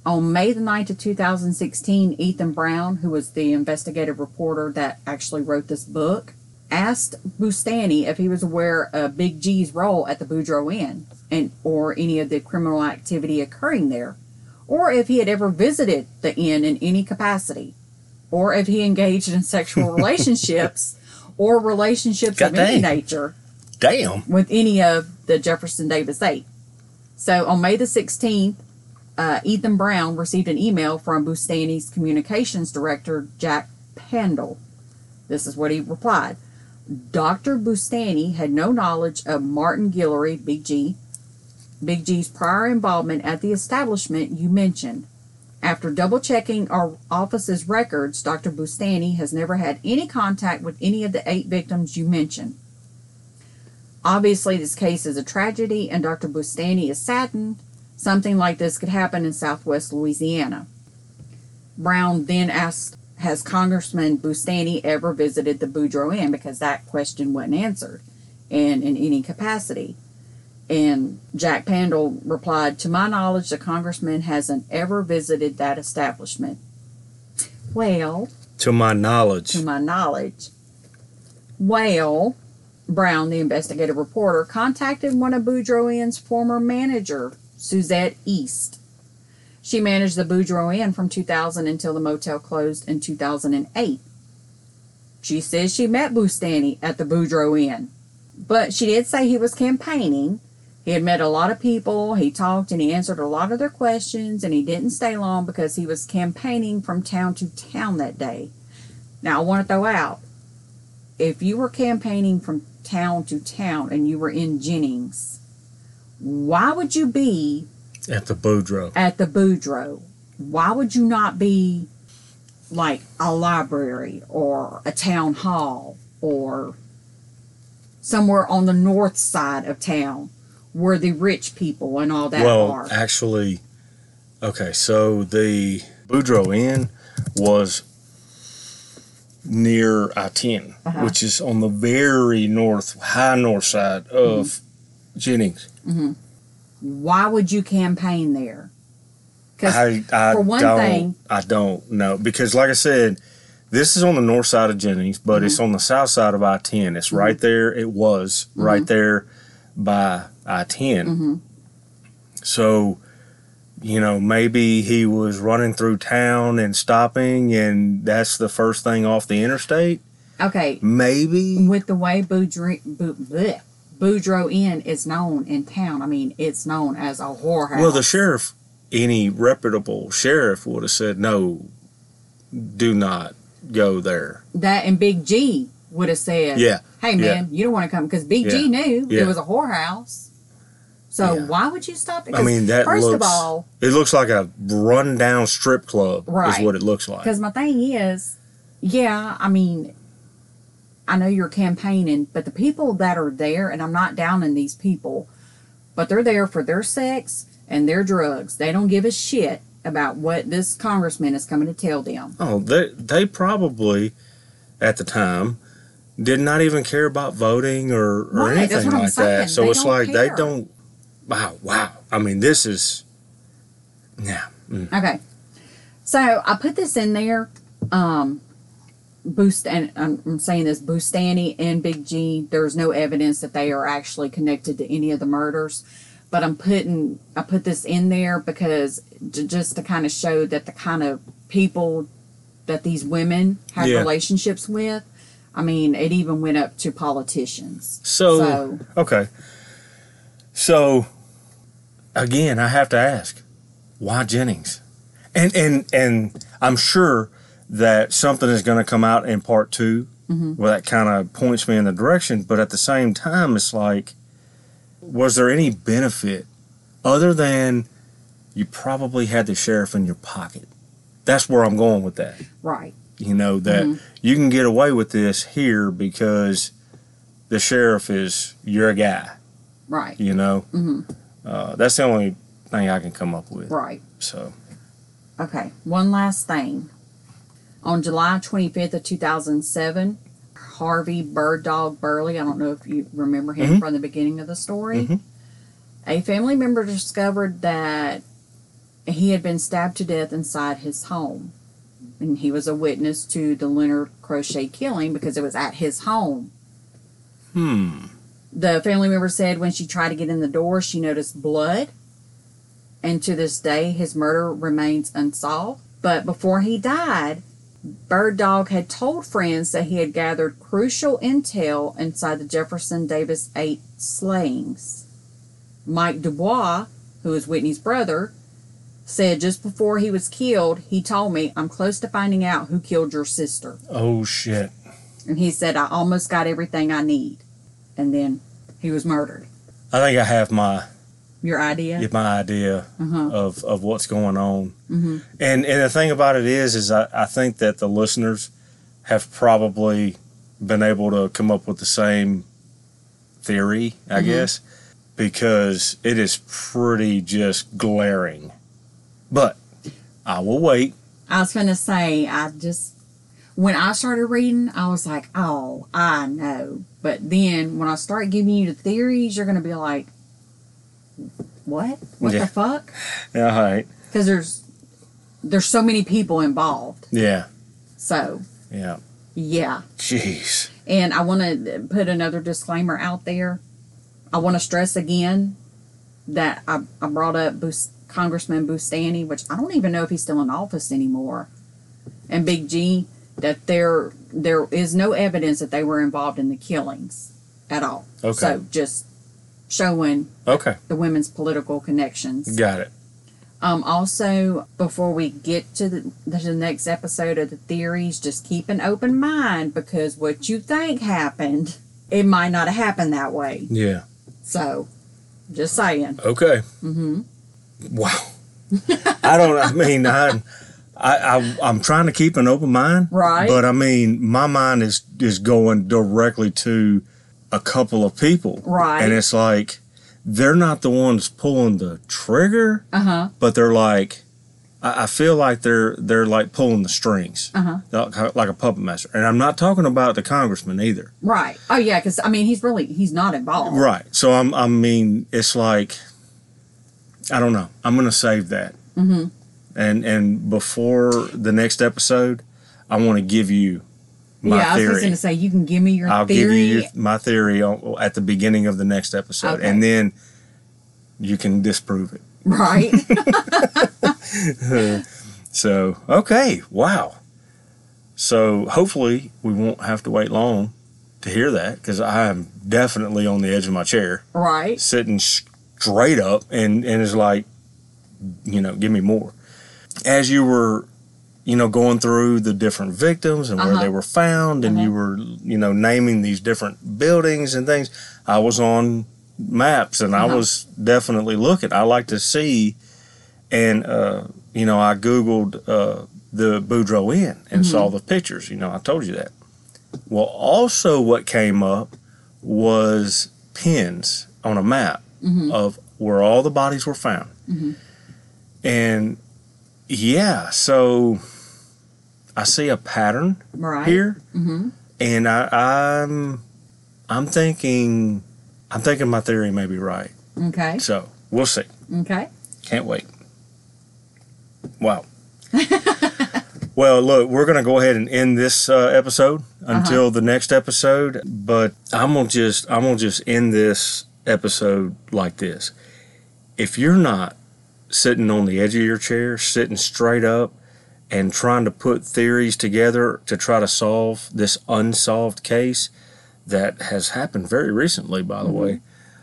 On May the 9th of 2016, Ethan Brown, who was the investigative reporter that actually wrote this book, asked Boustany if he was aware of Big G's role at the Boudreaux Inn and or any of the criminal activity occurring there, or if he had ever visited the inn in any capacity, or if he engaged in sexual (laughs) relationships or relationships God of any nature Damn. with any of the Jefferson Davis eight. So on May the 16th, uh, Ethan Brown received an email from Boustany's communications director, Jack Pandol. This is what he replied. Dr. Boustany had no knowledge of Martin Guillory, Big G, Big G's prior involvement at the establishment you mentioned. After double checking our office's records, Dr. Boustany has never had any contact with any of the eight victims you mentioned. Obviously, this case is a tragedy, and Dr. Boustany is saddened. Something like this could happen in southwest Louisiana. Brown then asked, Has Congressman Boustany ever visited the Boudreaux Inn? Because that question wasn't answered, and in any capacity. And Jack Pandol replied, To my knowledge, the congressman hasn't ever visited that establishment. Well, To my knowledge. to my knowledge. Well, Brown, the investigative reporter, contacted one of Boudreaux Inn's former manager, Suzette East. She managed the Boudreaux Inn from 2000 until the motel closed in 2008. She says she met Boustany at the Boudreaux Inn, but she did say he was campaigning. He had met a lot of people, he talked and he answered a lot of their questions, and he didn't stay long because he was campaigning from town to town that day. Now, I want to throw out if you were campaigning from town to town and you were in Jennings, why would you be At the Boudreaux. at the Boudreaux? Why would you not be like a library or a town hall or somewhere on the north side of town where the rich people and all that well, are? actually, okay, so the Boudreaux Inn was near I 10, Uh-huh. which is on the very north, high north side of Mm-hmm. Jennings. Why would you campaign there? Because I, I for one don't, thing- I don't know because, like I said, this is on the north side of Jennings, but it's Mm-hmm. on the south side of I ten. It's right there. It was right there by I 10 Mhm. So, you know, maybe he was running through town and stopping, and that's the first thing off the interstate. okay, Maybe. with the way Boudreaux, Bou- bleh, Boudreaux Inn is known in town, I mean, it's known as a whorehouse. Well, the sheriff, any reputable sheriff, would have said no. Do not go there. that and Big G would have said, Yeah. "Hey man, you don't want to come," because Big G knew Yeah. it was a whorehouse. So Yeah. why would you stop it? I mean, that first looks. of all, it looks like a rundown strip club. Right. Is what it looks like. because my thing is, yeah, I mean, I know you're campaigning, but the people that are there, and I'm not downing these people, but they're there for their sex and their drugs. They don't give a shit about what this congressman is coming to tell them. Oh, they they probably at the time did not even care about voting or, or Right, anything like saying. that. So They it's like they don't. Wow, wow. I mean, this is. Yeah. mm. Okay. So I put this in there. Um, Boost and I'm, saying this Boostani and Big G. There's no evidence that they are actually connected to any of the murders, but I'm putting I put this in there because j- just to kind of show that the kind of people that these women have Yeah. relationships with. I mean, it even went up to politicians. So, So- okay. So again, I have to ask, why Jennings? And and and I'm sure that something is going to come out in part 2 Mhm. where that kind of points me in the direction. But at the same time, it's like, was there any benefit other than you probably had the sheriff in your pocket? That's where I'm going with that. Right. you know, that Mhm. you can get away with this here because the sheriff is your guy, Right. you know. hmm Uh, that's the only thing I can come up with. Right. So, Okay. One last thing. On July 25th of 2007, Harvey Bird Dog Burley, I don't know if you remember him Mhm. from the beginning of the story, Mhm. a family member discovered that he had been stabbed to death inside his home. And he was a witness to the Leonard Crochet killing because it was at his home. hmm. The family member said when she tried to get in the door, she noticed blood. And to this day, his murder remains unsolved. But before he died, Bird Dog had told friends that he had gathered crucial intel inside the Jefferson Davis 8 slayings. Mike Dubois, who is Whitney's brother, said just before he was killed, he told me, I'm close to finding out who killed your sister. Oh shit. And he said, I almost got everything I need. And then he was murdered. I think I have my Your idea? get my idea Uh-huh. of, of what's going on. hmm And and the thing about it is, is I, I think that the listeners have probably been able to come up with the same theory, I Mhm. guess, because it is pretty just glaring. But I will wait. I was going to say, I just, when I started reading, I was like, oh, I know. But then when I start giving you the theories, you're going to be like, what? What Yeah. the fuck? (laughs) Yeah, all right. Because there's, there's so many people involved. Yeah, So, yeah. yeah. Jeez. And I want to put another disclaimer out there. I want to stress again that I, I brought up Bus- Congressman Boustany, which I don't even know if he's still in office anymore, and Big G, that there there is no evidence that they were involved in the killings at all. Okay. So just showing Okay, the women's political connections. got it. Um, also, before we get to the, to the next episode of the theories, just keep an open mind because what you think happened, it might not have happened that way. Yeah. So, just saying. Okay. Mm-hmm. Wow. (laughs) I don't. I mean, I, I, I, I'm trying to keep an open mind, Right. But I mean, my mind is is going directly to a couple of people, Right. And it's like they're not the ones pulling the trigger, Uh huh. but they're like, I, I feel like they're they're like pulling the strings, Uh huh. like, like a puppet master. And I'm not talking about the congressman either, Right. Oh yeah, because I mean, he's really he's not involved. right? So I'm. I mean, it's like, I don't know. I'm gonna save that. hmm and and before the next episode, I want to give you my Yeah, I was just going to say you can give me your I'll theory. give you my theory on, at the beginning of the next episode, Okay. and then you can disprove it. Right. (laughs) (laughs) So okay, wow. So hopefully we won't have to wait long to hear that because I am definitely on the edge of my chair, right. sitting straight up, and and is like, you know, give me more. As you were, you know, going through the different victims and where Uh-huh. they were found, and you were, you know, naming these different buildings and things, I was on maps and I Uh-huh. was definitely looking. I like to see, and uh, you know, I googled uh, the Boudreaux Inn and Mhm. saw the pictures. You know, I told you that. Well, also what came up was pins on a map hmm of where all the bodies were found. Mhm. And yeah, so I see a pattern Right. here, hmm and I, I'm I'm thinking I'm thinking my theory may be right. Okay. So we'll see. Okay. Can't wait. Wow. (laughs) well, look, we're gonna go ahead and end this uh, episode until the next episode. But I'm gonna just I'm gonna just end this episode like this. If you're not sitting on the edge of your chair, sitting straight up, and trying to put theories together to try to solve this unsolved case that has happened very recently, by the mm-hmm. way,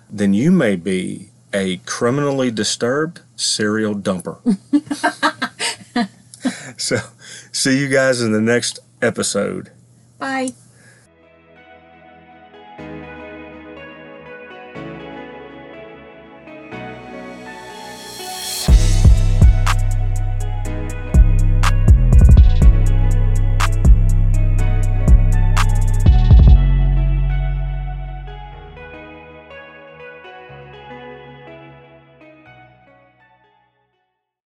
then you may be a criminally disturbed serial dumper. (laughs) so, see you guys in the next episode. Bye.